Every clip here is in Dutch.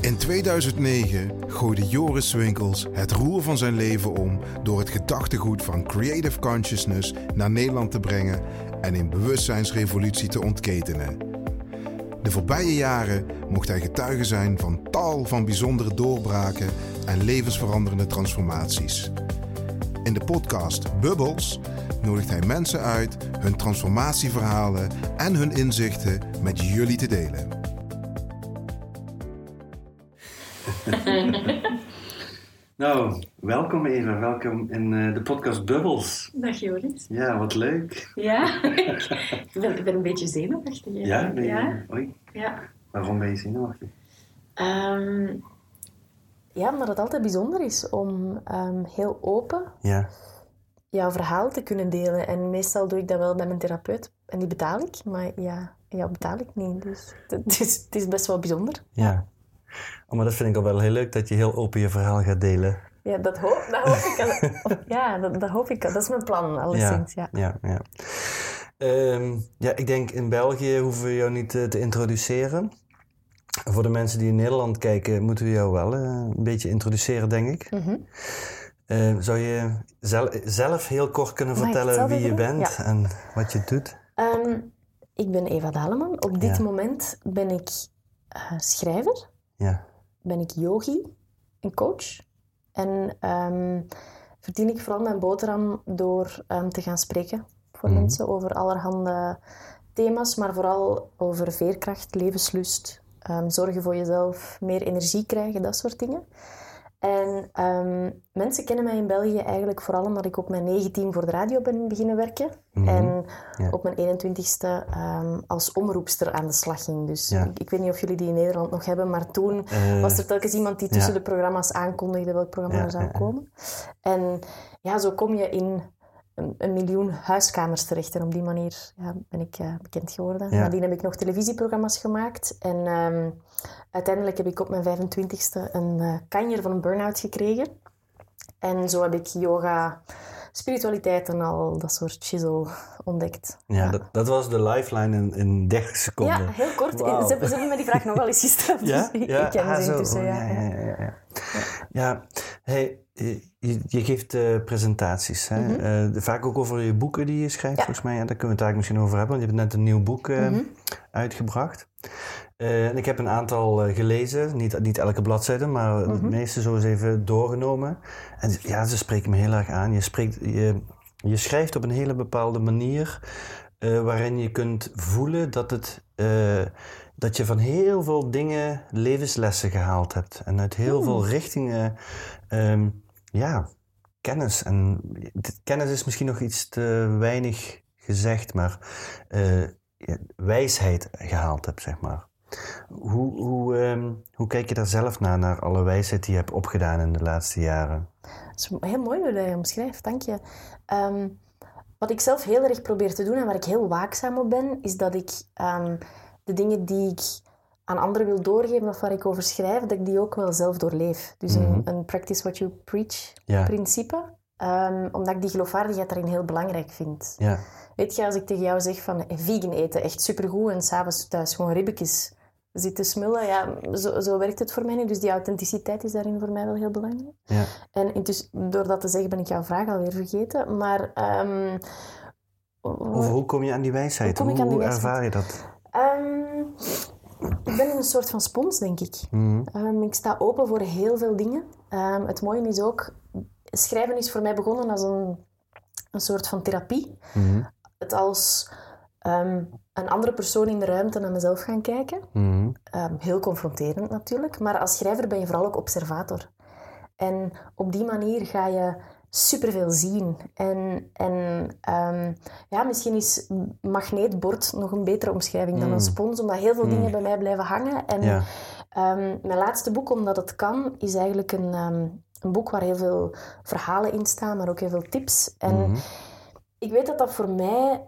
In 2009 gooide Joris Winkels het roer van zijn leven om door het gedachtegoed van Creative Consciousness naar Nederland te brengen en een bewustzijnsrevolutie te ontketenen. De voorbije jaren mocht hij getuige zijn van tal van bijzondere doorbraken en levensveranderende transformaties. In de podcast Bubbles nodigt hij mensen uit hun transformatieverhalen en hun inzichten met jullie te delen. nou, welkom Eva, welkom in uh, de podcast Bubbles. Dag Joris. Ja, wat leuk. Ja, ik, ben, ik ben een beetje zenuwachtig. Ja, ben je? Ja. Oei. Ja. Waarom ben je zenuwachtig? Um, ja, omdat het altijd bijzonder is om um, heel open ja. jouw verhaal te kunnen delen. En meestal doe ik dat wel bij mijn therapeut en die betaal ik, maar ja, jou betaal ik niet. Dus het is, het is best wel bijzonder. Ja. Oh, maar dat vind ik al wel heel leuk dat je heel open je verhaal gaat delen. Ja, dat hoop, dat hoop ik al. Of, ja, dat, dat, hoop ik al. Dat is mijn plan, alleszins. Ja, ja, ja. Ja, um, ja ik denk in België hoeven we jou niet te, te introduceren. Voor de mensen die in Nederland kijken, moeten we jou wel uh, een beetje introduceren, denk ik. Mm -hmm. uh, zou je zelf, zelf heel kort kunnen vertellen wie je doen? bent Ja. en wat je doet? Um, ik ben Eva Daleman. Op dit moment ben ik uh, schrijver, Ja. ben ik yogi en coach. En um, verdien ik vooral mijn boterham door um, te gaan spreken voor Mhm. mensen over allerhande thema's, maar vooral over veerkracht, levenslust, um, zorgen voor jezelf, meer energie krijgen, dat soort dingen. En um, mensen kennen mij in België eigenlijk vooral omdat ik op mijn 19 voor de radio ben beginnen werken. Mhm. En Ja. op mijn 21ste um, als omroepster aan de slag ging. Dus Ja. ik, ik weet niet of jullie die in Nederland nog hebben, maar toen Eh, was er telkens iemand die tussen ja. de programma's aankondigde welk programma er zou komen. En ja, zo kom je in een, een miljoen huiskamers terecht. En op die manier ja, ben ik uh, bekend geworden. Ja. Nadien heb ik nog televisieprogramma's gemaakt. En um, uiteindelijk heb ik op mijn 25ste een uh, kanjer van een burn-out gekregen. En zo heb ik yoga, spiritualiteit en al dat soort shizzle ontdekt. ja, Dat, dat was de lifeline in, in 30 seconden. Ja, heel kort. Ze, hebben, me die vraag nog wel eens gesteld. Ja, dus ik, ja, ik ken ah, ze intussen. Ja, ja, ja, ja, ja. Ja, hey, je, je geeft uh, presentaties. Hè? Mhm. Uh, vaak ook over je boeken die je schrijft, Ja. volgens mij. Ja, daar kunnen we het eigenlijk misschien over hebben, want je hebt net een nieuw boek uh, Mhm. uitgebracht. En ik heb een aantal gelezen, niet, niet elke bladzijde, maar Mhm. de meeste zo eens even doorgenomen. En ja, ze spreken me heel erg aan. Je, spreekt, je, je schrijft op een hele bepaalde manier waarin je kunt voelen dat, het, dat je van heel veel dingen levenslessen gehaald hebt. En uit heel veel richtingen, um, ja, kennis. En kennis is misschien nog iets te weinig gezegd, maar ja, wijsheid gehaald hebt, zeg maar. Hoe, hoe, um, hoe kijk je daar zelf naar, naar alle wijsheid die je hebt opgedaan in de laatste jaren? Het is heel mooi hoe je omschrijft, dank je. Um, wat ik zelf heel erg probeer te doen en waar ik heel waakzaam op ben, is dat ik de dingen die ik aan anderen wil doorgeven of waar ik over schrijf, dat ik die ook wel zelf doorleef. Dus Mhm. een, een practice what you preach Ja. principe. Um, omdat ik die geloofwaardigheid daarin heel belangrijk vind. Ja, Weet je, als ik tegen jou zeg van eh, vegan eten, echt supergoed en s'avonds thuis gewoon ribbetjes zitten smullen, ja, zo, zo werkt het voor mij niet. Dus die authenticiteit is daarin voor mij wel heel belangrijk. ja. En intussen, door dat te zeggen ben ik jouw vraag alweer vergeten. Maar... ehm, hoe kom je aan die wijsheid? Hoe aan die Hoe ervaar je dat? ehm, ik ben een soort van spons, denk ik. Mhm. Ehm, ik sta open voor heel veel dingen. Ehm, het mooie is ook... Schrijven is voor mij begonnen als een, een soort van therapie. Mhm. Het als ehm, een andere persoon in de ruimte naar mezelf gaan kijken. Mhm. Ehm, heel confronterend natuurlijk. Maar als schrijver ben je vooral ook observator. En op die manier ga je superveel zien. En, en um, ja, misschien is magneetbord nog een betere omschrijving dan Mm. een spons, omdat heel veel Mm. dingen bij mij blijven hangen. En Ja. um, mijn laatste boek, Omdat het kan, is eigenlijk een, um, een boek waar heel veel verhalen in staan, maar ook heel veel tips. En Mhm. ik weet dat dat voor mij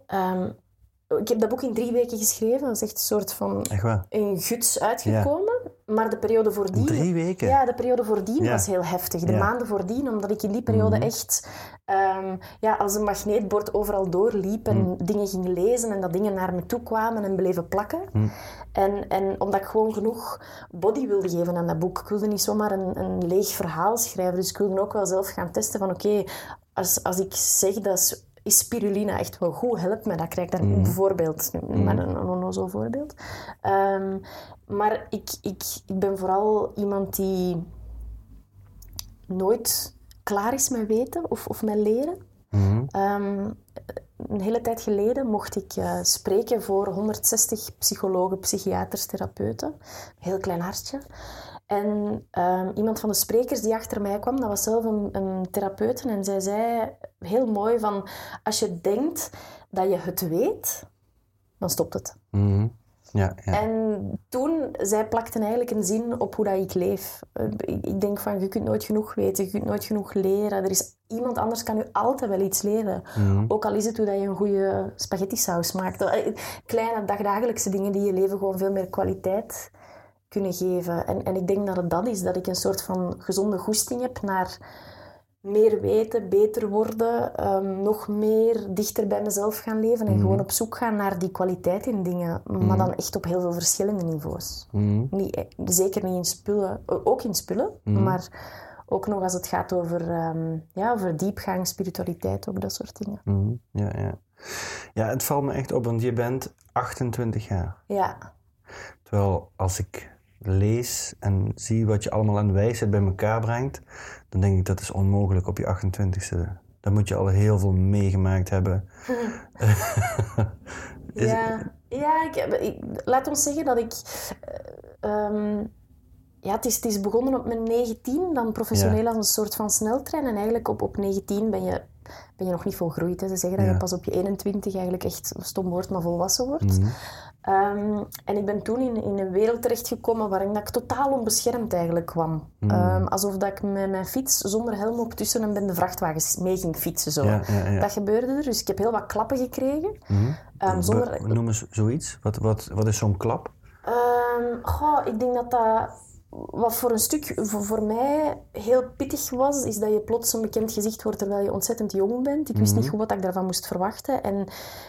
ik heb dat boek in drie weken geschreven. Dat is echt een soort van een guts uitgekomen. Maar de periode voordien... Drie weken? Ja, de periode voordien Ja. was heel heftig. De Ja. maanden voordien, omdat ik in die periode Mhm. echt ehm, ja, als een magneetbord overal doorliep en Mhm. dingen ging lezen en dat dingen naar me toe kwamen en bleven plakken. Mhm. En, en omdat ik gewoon genoeg body wilde geven aan dat boek. Ik wilde niet zomaar een, een leeg verhaal schrijven. Dus ik wilde ook wel zelf gaan testen van oké, als, als ik zeg dat is- spirulina echt wel goed, helpt me dat. Krijg ik daar een voorbeeld, maar een, een onnozel voorbeeld. Ehm, maar ik, ik, ik ben vooral iemand die nooit klaar is met weten of, of met leren. Mhm. Ehm, een hele tijd geleden mocht ik eh, spreken voor 160 psychologen, psychiaters, therapeuten. Een heel klein hartje. En ehm, iemand van de sprekers die achter mij kwam, dat was zelf een, een therapeut. En zij zei heel mooi van, als je denkt dat je het weet, dan stopt het. Mhm. Ja, ja. En toen, zij plakten eigenlijk een zin op hoe dat ik leef. Ik denk van, je kunt nooit genoeg weten, je kunt nooit genoeg leren. Er is, iemand anders kan u altijd wel iets leren. Mhm. Ook al is het hoe dat je een goede spaghetti saus maakt. Eh, Kleine dagdagelijkse dingen die je leven gewoon veel meer kwaliteit kunnen geven. En, en ik denk dat het dat is, dat ik een soort van gezonde goesting heb naar meer weten, beter worden, ehm, nog meer dichter bij mezelf gaan leven en gewoon op zoek gaan naar die kwaliteit in dingen. Maar dan echt op heel veel verschillende niveaus. Mhm. Niet, eh, zeker niet in spullen, ook in spullen, maar ook nog als het gaat over, ehm, ja, over diepgang, spiritualiteit, ook dat soort dingen. Ja, ja. ja, het valt me echt op, want je bent 28 jaar. Ja, Terwijl als ik lees en zie wat je allemaal aan wijsheid bij elkaar brengt, dan denk ik dat is onmogelijk op je 28ste. Dan moet je al heel veel meegemaakt hebben. Is- ja, ja ik, heb- ik- laat ons zeggen dat ik. eh, ehm, ja, het is, het is begonnen op mijn 19, dan professioneel Ja. als een soort van sneltrein. En eigenlijk op, op 19 ben je, ben je nog niet volgroeid. Hè. Ze zeggen dat Ja. je pas op je 21 eigenlijk echt stom wordt, maar volwassen wordt. Mhm. Ehm, en ik ben toen in, in een wereld terechtgekomen waarin dat ik totaal onbeschermd eigenlijk kwam. Mm. Ehm, alsof dat ik met mijn fiets zonder helm op tussen een bende vrachtwagens mee ging fietsen. Zo. Ja, ja, ja. Dat gebeurde er, dus ik heb heel wat klappen gekregen. Mhm. Ehm, zonder, Be- Noem eens zoiets. Wat, wat, wat is zo'n klap? Goh, ik denk dat dat... Wat voor een stuk voor, voor mij heel pittig was, is dat je plots een bekend gezicht wordt terwijl je ontzettend jong bent. Ik wist niet goed wat ik daarvan moest verwachten. En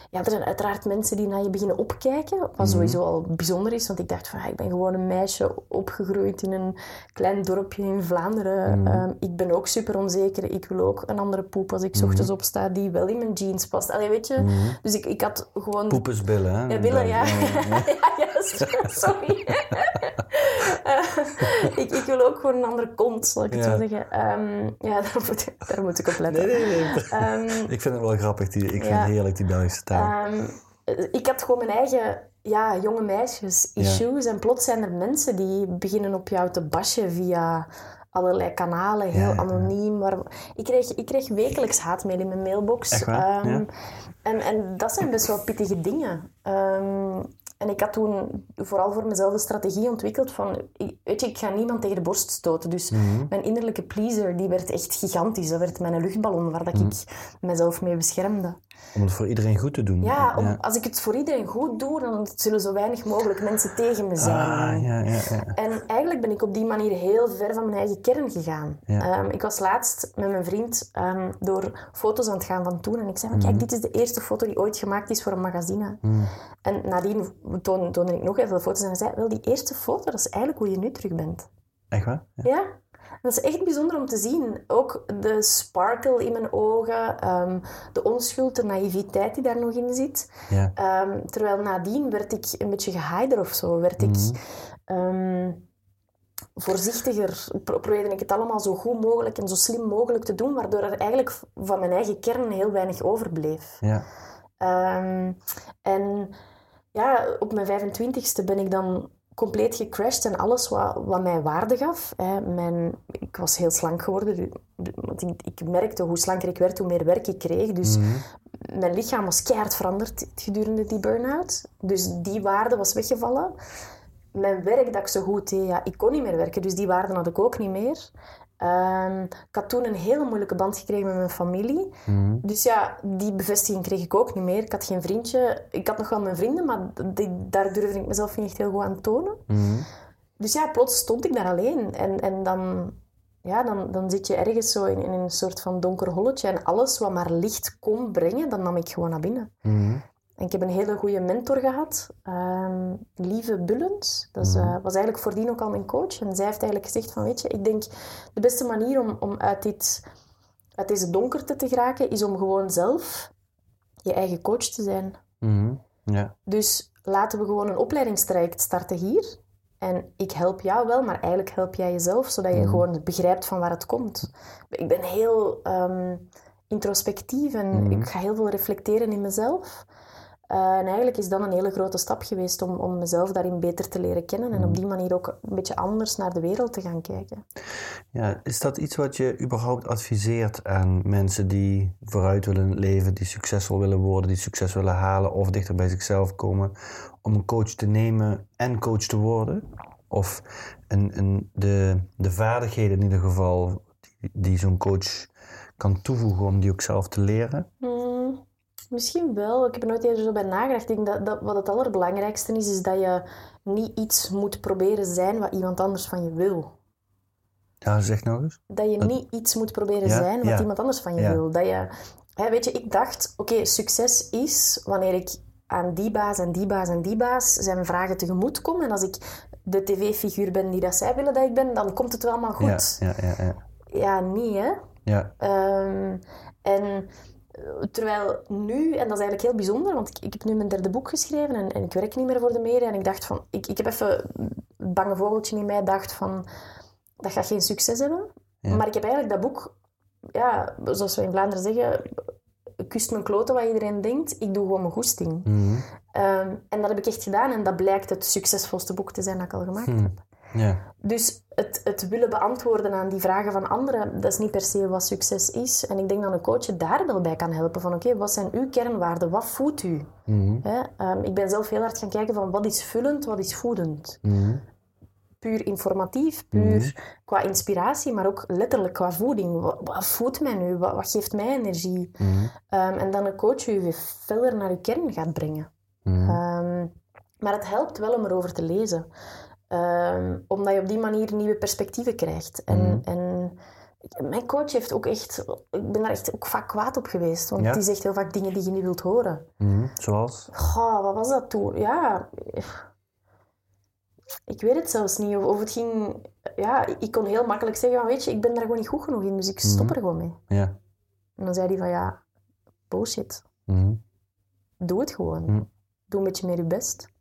ja, er zijn uiteraard mensen die naar je beginnen opkijken, wat sowieso al bijzonder is. Want ik dacht van, ik ben gewoon een meisje opgegroeid in een klein dorpje in Vlaanderen. Ehm, ik ben ook super onzeker. Ik wil ook een andere poep als ik ochtends opsta die wel in mijn jeans past. Allee, weet je? Dus ik, ik had gewoon... Poepensbillen, hè? Ja, billen, ja. ja, ja. Sorry. Eh, ik, ik wil ook gewoon een andere kont, zal ik het zo zeggen. Ehm, ja, daar moet, ik- daar moet ik op letten. Nee, nee, nee. Ehm, Ik vind het wel grappig. Die, ik vind Ja. het heerlijk, die Belgische taal. ehm, ik had gewoon mijn eigen ja, jonge meisjes issues. En plots zijn er mensen die beginnen op jou te bashen via allerlei kanalen, heel Ja, ja, ja. anoniem. Maar ik, kreeg, ik kreeg wekelijks haatmail in mijn mailbox. En, en dat zijn best wel pittige dingen. En ik had toen vooral voor mezelf de strategie ontwikkeld van... Weet je, ik ga niemand tegen de borst stoten. Dus Mhm. mijn innerlijke pleaser, die werd echt gigantisch. Dat werd mijn luchtballon waar dat Mhm. ik mezelf mee beschermde. Om het voor iedereen goed te doen. Ja, om, als ik het voor iedereen goed doe, dan zullen zo weinig mogelijk mensen tegen me zijn. Ah, ja, ja, ja. En eigenlijk ben ik op die manier heel ver van mijn eigen kern gegaan. Ehm, ik was laatst met mijn vriend ehm, door foto's aan het gaan van toen. En ik zei, van, Mhm. kijk, dit is de eerste foto die ooit gemaakt is voor een magazine. Mhm. En nadien toon- toonde ik nog even foto's en hij zei, wel, die eerste foto, dat is eigenlijk hoe je nu terug bent. Echt waar? Ja. Dat is echt bijzonder om te zien. Ook de sparkle in mijn ogen, ehm, de onschuld, de naïviteit die daar nog in zit. Ja. Ehm, terwijl nadien werd ik een beetje geheider of zo. Werd ik ehm, voorzichtiger. Pro- probeerde ik het allemaal zo goed mogelijk en zo slim mogelijk te doen, waardoor er eigenlijk van mijn eigen kern heel weinig overbleef. Ja. En ja, op mijn 25ste ben ik dan compleet gecrashed en alles wat, wat mij waarde gaf. Hè, mijn, ik was heel slank geworden, du- want ik, ik merkte hoe slanker ik werd, hoe meer werk ik kreeg. Dus mijn lichaam was keihard veranderd gedurende die burn-out. Dus die waarde was weggevallen. Mijn werk dat ik zo goed deed, ja, ik kon niet meer werken, dus die waarde had ik ook niet meer. Ehm, ik had toen een hele moeilijke band gekregen met mijn familie. Mhm. Dus ja, die bevestiging kreeg ik ook niet meer. Ik had geen vriendje. Ik had nog wel mijn vrienden, maar die- daar durfde ik mezelf niet echt heel goed aan tonen. Mhm. Dus ja, plots stond ik daar alleen. En, en dan, ja, dan, dan zit je ergens zo in, in een soort van donker holletje. En alles wat maar licht kon brengen, dan nam ik gewoon naar binnen. Mhm. Ik heb een hele goede mentor gehad, ehm, Lieve Bullens. Dat is, Mhm. eh, was eigenlijk voordien ook al mijn coach. En zij heeft eigenlijk gezegd van, weet je, ik denk de beste manier om, om uit, dit, uit deze donkerte te geraken, is om gewoon zelf je eigen coach te zijn. Mhm. Ja. Dus laten we gewoon een opleidingstraject starten hier. En ik help jou wel, maar eigenlijk help jij jezelf, zodat je Mhm. gewoon begrijpt van waar het komt. Ik ben heel ehm, introspectief en ik ga heel veel reflecteren in mezelf. Eh, en eigenlijk is dat een hele grote stap geweest om, om mezelf daarin beter te leren kennen en op die manier ook een beetje anders naar de wereld te gaan kijken. Ja, is dat iets wat je überhaupt adviseert aan mensen die vooruit willen leven, die succesvol willen worden, die succes willen halen of dichter bij zichzelf komen, om een coach te nemen en coach te worden? Of een, een, de, de vaardigheden in ieder geval die, die zo'n coach kan toevoegen om die ook zelf te leren? Hmm, misschien wel. Ik heb er nooit eerder zo bij nagedacht. Ik denk dat, dat wat het allerbelangrijkste is, is dat je niet iets moet proberen zijn wat iemand anders van je wil. Ja, zeg nog eens. Dat je niet iets moet proberen Ja, zijn wat ja. iemand anders van je Ja. wil. Dat je, hè, weet je, ik dacht, oké, succes is wanneer ik aan die baas en die baas en die baas zijn vragen tegemoet kom. En als ik de tv-figuur ben die dat zij willen dat ik ben, dan komt het wel allemaal goed. Ja, ja, ja. ja. Ja, niet hè. ja. Ehm, en terwijl nu, en dat is eigenlijk heel bijzonder, want ik, ik heb nu mijn derde boek geschreven en, en ik werk niet meer voor de media. En ik dacht van, ik, ik heb even het bange vogeltje in mij dacht van, dat gaat geen succes hebben. Ja. Maar ik heb eigenlijk dat boek, ja, zoals we in Vlaanderen zeggen, kust mijn kloten wat iedereen denkt. Ik doe gewoon mijn goesting. Ehm, en dat heb ik echt gedaan en dat blijkt het succesvolste boek te zijn dat ik al gemaakt Hmm. heb. Ja. Dus het, het willen beantwoorden aan die vragen van anderen, dat is niet per se wat succes is. En ik denk dat een coach je daar wel bij kan helpen. Van oké, wat zijn uw kernwaarden? Wat voedt u? Mhm. Ehm, ik ben zelf heel hard gaan kijken van wat is vullend, wat is voedend. Mhm. Puur informatief, puur Mhm. qua inspiratie, maar ook letterlijk qua voeding. Wat, wat voedt mij nu? Wat, wat geeft mij energie? Ehm, en dan een coach je weer verder naar je kern gaat brengen. Ehm, maar het helpt wel om erover te lezen. Ehm, omdat je op die manier nieuwe perspectieven krijgt. En, Mhm. en mijn coach heeft ook echt... Ik ben daar echt ook vaak kwaad op geweest. Want Ja? die zegt heel vaak dingen die je niet wilt horen. Mhm. Zoals? Goh, wat was dat toen? Ja... Ik weet het zelfs niet. Of, of het ging... Ja, ik kon heel makkelijk zeggen van, weet je, ik ben daar gewoon niet goed genoeg in. Dus ik stop Mhm. er gewoon mee. Ja. En dan zei hij van, ja, bullshit. Doe het gewoon. Doe een beetje meer je best.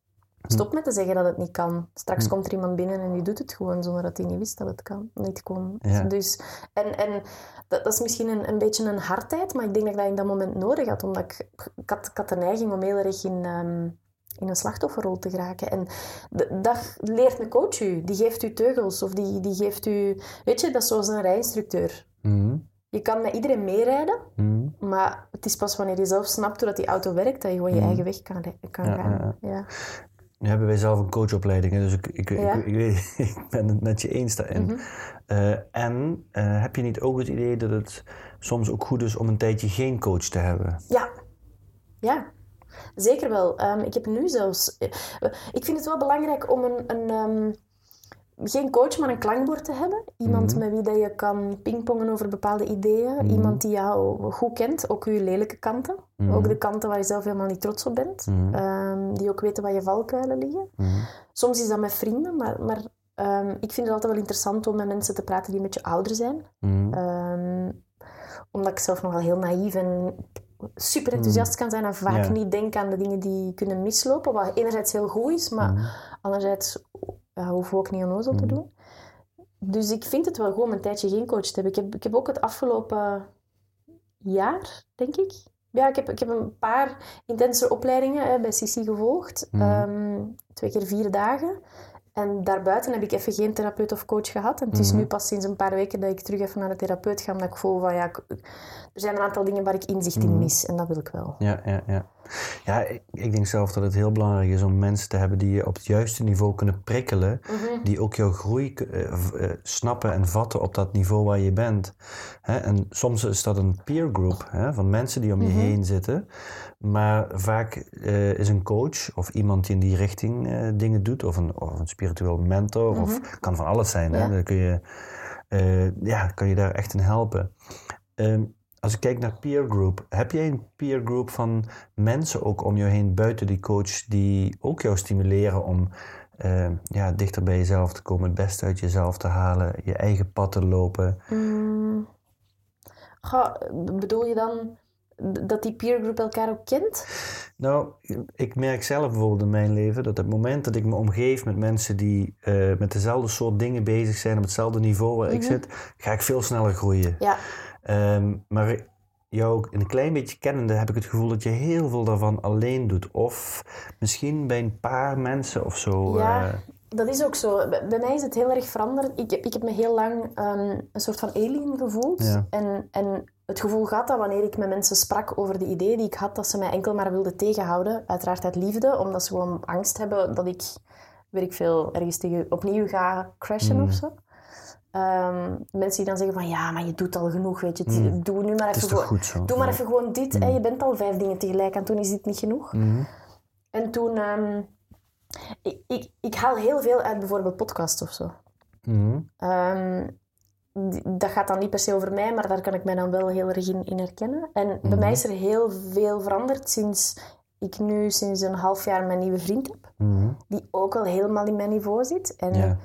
Stop met te zeggen dat het niet kan. Straks Mhm. komt er iemand binnen en die doet het gewoon zonder dat hij niet wist dat het kan. Niet kon. Ja. Dus, en en dat, dat is misschien een, een beetje een hardheid, maar ik denk dat ik dat in dat moment nodig had. Omdat ik, ik, had, ik had de neiging om heel erg in, ehm, in een slachtofferrol te geraken. En dat leert een coach u. Die geeft u teugels of die, die geeft u... Weet je, dat is zoals een rijinstructeur. Mhm. Je kan met iedereen meerijden, Mhm. maar het is pas wanneer je zelf snapt hoe dat die auto werkt, dat je gewoon je Mhm. eigen weg kan, kan Ja, gaan. Ja. Nu hebben wij zelf een coachopleiding, dus ik, ik, ik, Ja. ik, weet, ik ben het met je eens daarin. Mhm. Eh, en eh, heb je niet ook het idee dat het soms ook goed is om een tijdje geen coach te hebben? Ja, ja. Zeker wel. Ehm, ik heb nu zelfs... eh, Ik vind het wel belangrijk om een... een ehm, geen coach, maar een klankbord te hebben. Iemand Mhm. met wie dat je kan pingpongen over bepaalde ideeën. Mhm. Iemand die jou goed kent, ook je lelijke kanten. Mhm. Ook de kanten waar je zelf helemaal niet trots op bent. Ehm, die ook weten waar je valkuilen liggen. Soms is dat met vrienden, maar, maar ehm, ik vind het altijd wel interessant om met mensen te praten die een beetje ouder zijn. Ehm, omdat ik zelf nogal heel naïef en super enthousiast kan zijn en vaak. Ja. niet denk aan de dingen die kunnen mislopen. Wat enerzijds heel goed is, maar anderzijds ja, hoeven we ook niet onnozel te Mm. doen. Dus ik vind het wel om een tijdje geen coach te hebben. Ik heb, ik heb ook het afgelopen jaar, denk ik. Ja, ik heb, ik heb een paar intense opleidingen hè, bij CC gevolgd. Mhm. Ehm, twee keer vier dagen. En daarbuiten heb ik even geen therapeut of coach gehad. En het is nu pas sinds een paar weken dat ik terug even naar de therapeut ga, omdat ik voel van ja, er zijn een aantal dingen waar ik inzicht in mis en dat wil ik wel. Ja, ja, ja. Ja, ik, ik denk zelf dat het heel belangrijk is om mensen te hebben die je op het juiste niveau kunnen prikkelen. Die ook jouw groei eh, eh, snappen en vatten op dat niveau waar je bent. Hè? En soms is dat een peer group hè, van mensen die om je heen zitten. Maar vaak eh, is een coach of iemand die in die richting eh, dingen doet, of een, of een spiritueel mentor, of kan van alles zijn. Hè? Dan kun je, eh, ja, kan je daar echt in helpen. Ehm, als ik kijk naar peer group, heb jij een peer group van mensen ook om je heen buiten die coach die ook jou stimuleren om eh, ja, dichter bij jezelf te komen, het beste uit jezelf te halen, je eigen pad te lopen? Mm. Ga, bedoel je dan dat die peergroep elkaar ook kent? Nou, ik merk zelf bijvoorbeeld in mijn leven dat het moment dat ik me omgeef met mensen die eh, met dezelfde soort dingen bezig zijn, op hetzelfde niveau waar ik zit, ga ik veel sneller groeien. Ja, Ehm, maar jou een klein beetje kennende heb ik het gevoel dat je heel veel daarvan alleen doet. Of misschien bij een paar mensen of zo. Ja. eh, dat is ook zo. Bij mij is het heel erg veranderd. Ik, ik heb me heel lang ehm, een soort van alien gevoeld. Ja. En, en het gevoel gehad dat wanneer ik met mensen sprak over de ideeën die ik had, dat ze mij enkel maar wilden tegenhouden. Uiteraard uit liefde, omdat ze gewoon angst hebben dat ik, weet ik veel, ergens tegen, opnieuw ga crashen Mm. of zo. Ehm, mensen die dan zeggen van ja, maar je doet al genoeg, weet je. Het- Doe nu maar Mm. even gewoon- goed zo. Doe maar Ja. even gewoon dit. hè. Je bent al vijf dingen tegelijk en toen is dit niet genoeg. Mhm. En toen... ehm, ik, ik, ik haal heel veel uit bijvoorbeeld podcasts of zo. Mhm. Ehm, dat gaat dan niet per se over mij, maar daar kan ik mij dan wel heel erg in, in herkennen. En Mhm. bij mij is er heel veel veranderd sinds ik nu sinds een half jaar mijn nieuwe vriend heb. Mhm. Die ook al helemaal in mijn niveau zit. En Ja.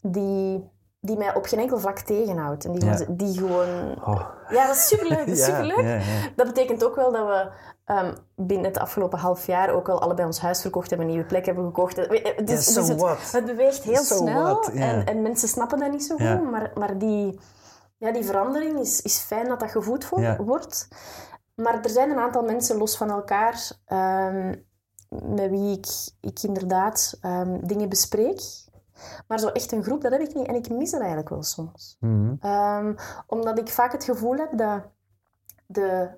die, die mij op geen enkel vlak tegenhoudt. En die, Ja. die gewoon... Oh. Ja, dat is superleuk. Dat is superleuk. ja, ja. Dat betekent ook wel dat we ehm, binnen het afgelopen half jaar ook al allebei ons huis verkocht hebben, een nieuwe plek hebben gekocht. Is- Ja, so dus het, het beweegt heel So snel en, en mensen snappen dat niet zo goed. Maar, maar die, ja, die verandering is, is fijn dat dat gevoed wordt. Maar er zijn een aantal mensen los van elkaar ehm, met wie ik, ik inderdaad ehm, dingen bespreek. Maar zo echt een groep, dat heb ik niet. En ik mis dat eigenlijk wel soms. Mhm. Ehm, omdat ik vaak het gevoel heb dat de,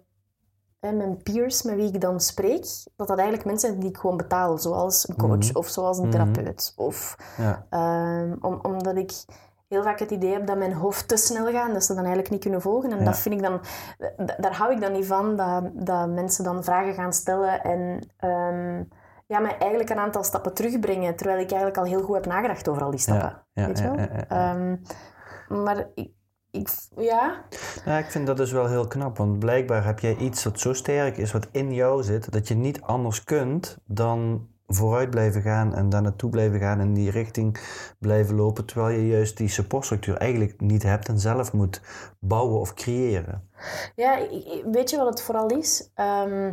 hè, mijn peers met wie ik dan spreek, dat dat eigenlijk mensen zijn die ik gewoon betaal. Zoals een coach Mhm. of zoals een Mhm. therapeut. Of, Ja. ehm, om, omdat ik heel vaak het idee heb dat mijn hoofd te snel gaat en dat ze dan eigenlijk niet kunnen volgen. En Ja. dat vind ik dan, daar hou ik dan niet van, dat, dat mensen dan vragen gaan stellen en ehm, ja, mij eigenlijk een aantal stappen terugbrengen, terwijl ik eigenlijk al heel goed heb nagedacht over al die stappen. ja, weet je wel? Ehm, maar ik, ik, ja, Ja, ik vind dat dus wel heel knap, want blijkbaar heb jij iets wat zo sterk is, wat in jou zit, dat je niet anders kunt dan vooruit blijven gaan en daar naartoe blijven gaan en in die richting blijven lopen, terwijl je juist die supportstructuur eigenlijk niet hebt en zelf moet bouwen of creëren. Ja, weet je wat het vooral is? Ehm,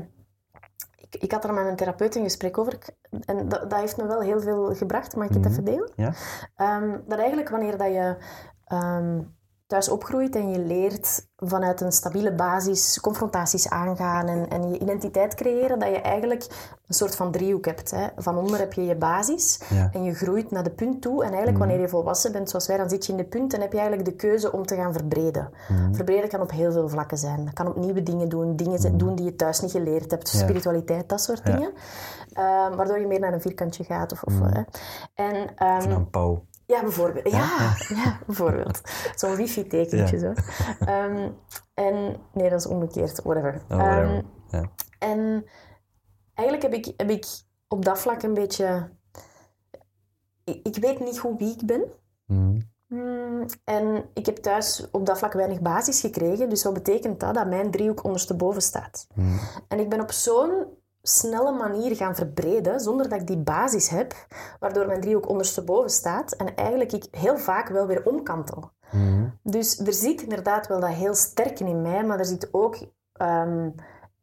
ik, ik had er met mijn therapeut een gesprek over en dat, dat heeft me wel heel veel gebracht. Mag ik het Mhm. even delen? Ja? Ehm, dat eigenlijk wanneer dat je ehm, thuis opgroeit en je leert vanuit een stabiele basis confrontaties aangaan en, en je identiteit creëren, dat je eigenlijk een soort van driehoek hebt. Hè. Van onder heb je je basis Ja. en je groeit naar de punt toe. En eigenlijk wanneer je volwassen bent, zoals wij, dan zit je in de punt en heb je eigenlijk de keuze om te gaan verbreden. Verbreden kan op heel veel vlakken zijn. Dat kan op nieuwe dingen doen, dingen z- doen die je thuis niet geleerd hebt, Ja. spiritualiteit, dat soort Ja. dingen. Ehm, waardoor je meer naar een vierkantje gaat. Of, of, hè. En, ehm, Of naar een pauw. Ja, bijvoorbeeld. Ja, ja. bijvoorbeeld. Zo'n wifi-tekentje zo. Ehm, en, nee, dat is omgekeerd. Whatever. Oh, whatever. Ehm, Ja. en eigenlijk heb ik, heb ik op dat vlak een beetje... Ik, ik weet niet goed wie ik ben. Mhm. Hmm, en ik heb thuis op dat vlak weinig basis gekregen. Dus wat betekent dat? Dat mijn driehoek ondersteboven staat. Mhm. En ik ben op zo'n snelle manier gaan verbreden, zonder dat ik die basis heb, waardoor mijn driehoek ondersteboven staat en eigenlijk ik heel vaak wel weer omkantel. Mhm. Dus er zit inderdaad wel dat heel sterke in mij, maar er zit ook... ehm,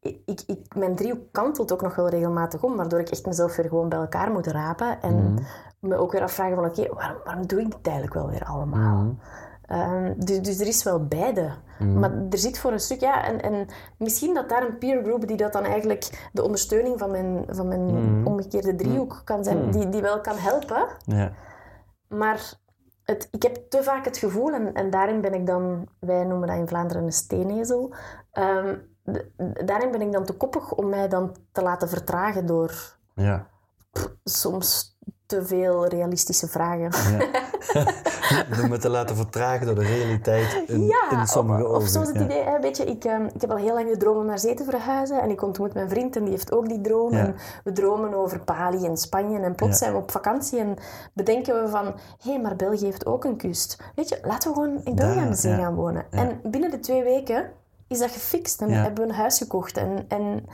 ik, ik, mijn driehoek kantelt ook nog wel regelmatig om, waardoor ik echt mezelf weer gewoon bij elkaar moet rapen. En me ook weer afvragen van, oké, waarom, waarom doe ik dit eigenlijk wel weer allemaal? Mhm. Ehm, dus, dus er is wel beide. Maar er zit voor een stuk, ja, en, en misschien dat daar een peer group die dat dan eigenlijk de ondersteuning van mijn, van mijn omgekeerde driehoek kan zijn, die, die wel kan helpen. Ja. maar het, ik heb te vaak het gevoel, en, en daarin ben ik dan, wij noemen dat in Vlaanderen een steenezel, ehm, daarin ben ik dan te koppig om mij dan te laten vertragen door Ja. soms te veel realistische vragen. Ja. Door me te laten vertragen door de realiteit in, in sommige of, ogen. of soms het ja. idee, hè, weet je, ik, ehm, ik heb al heel lang de droom om naar zee te verhuizen en ik ontmoet mijn vriend en die heeft ook die droom. Ja. En we dromen over Bali en Spanje en plots zijn we op vakantie en bedenken we van, hé, hey, maar België heeft ook een kust. Weet je, laten we gewoon in België Daar, aan de zee ja. gaan wonen. En binnen de twee weken is dat gefixt en hebben we een huis gekocht. En, en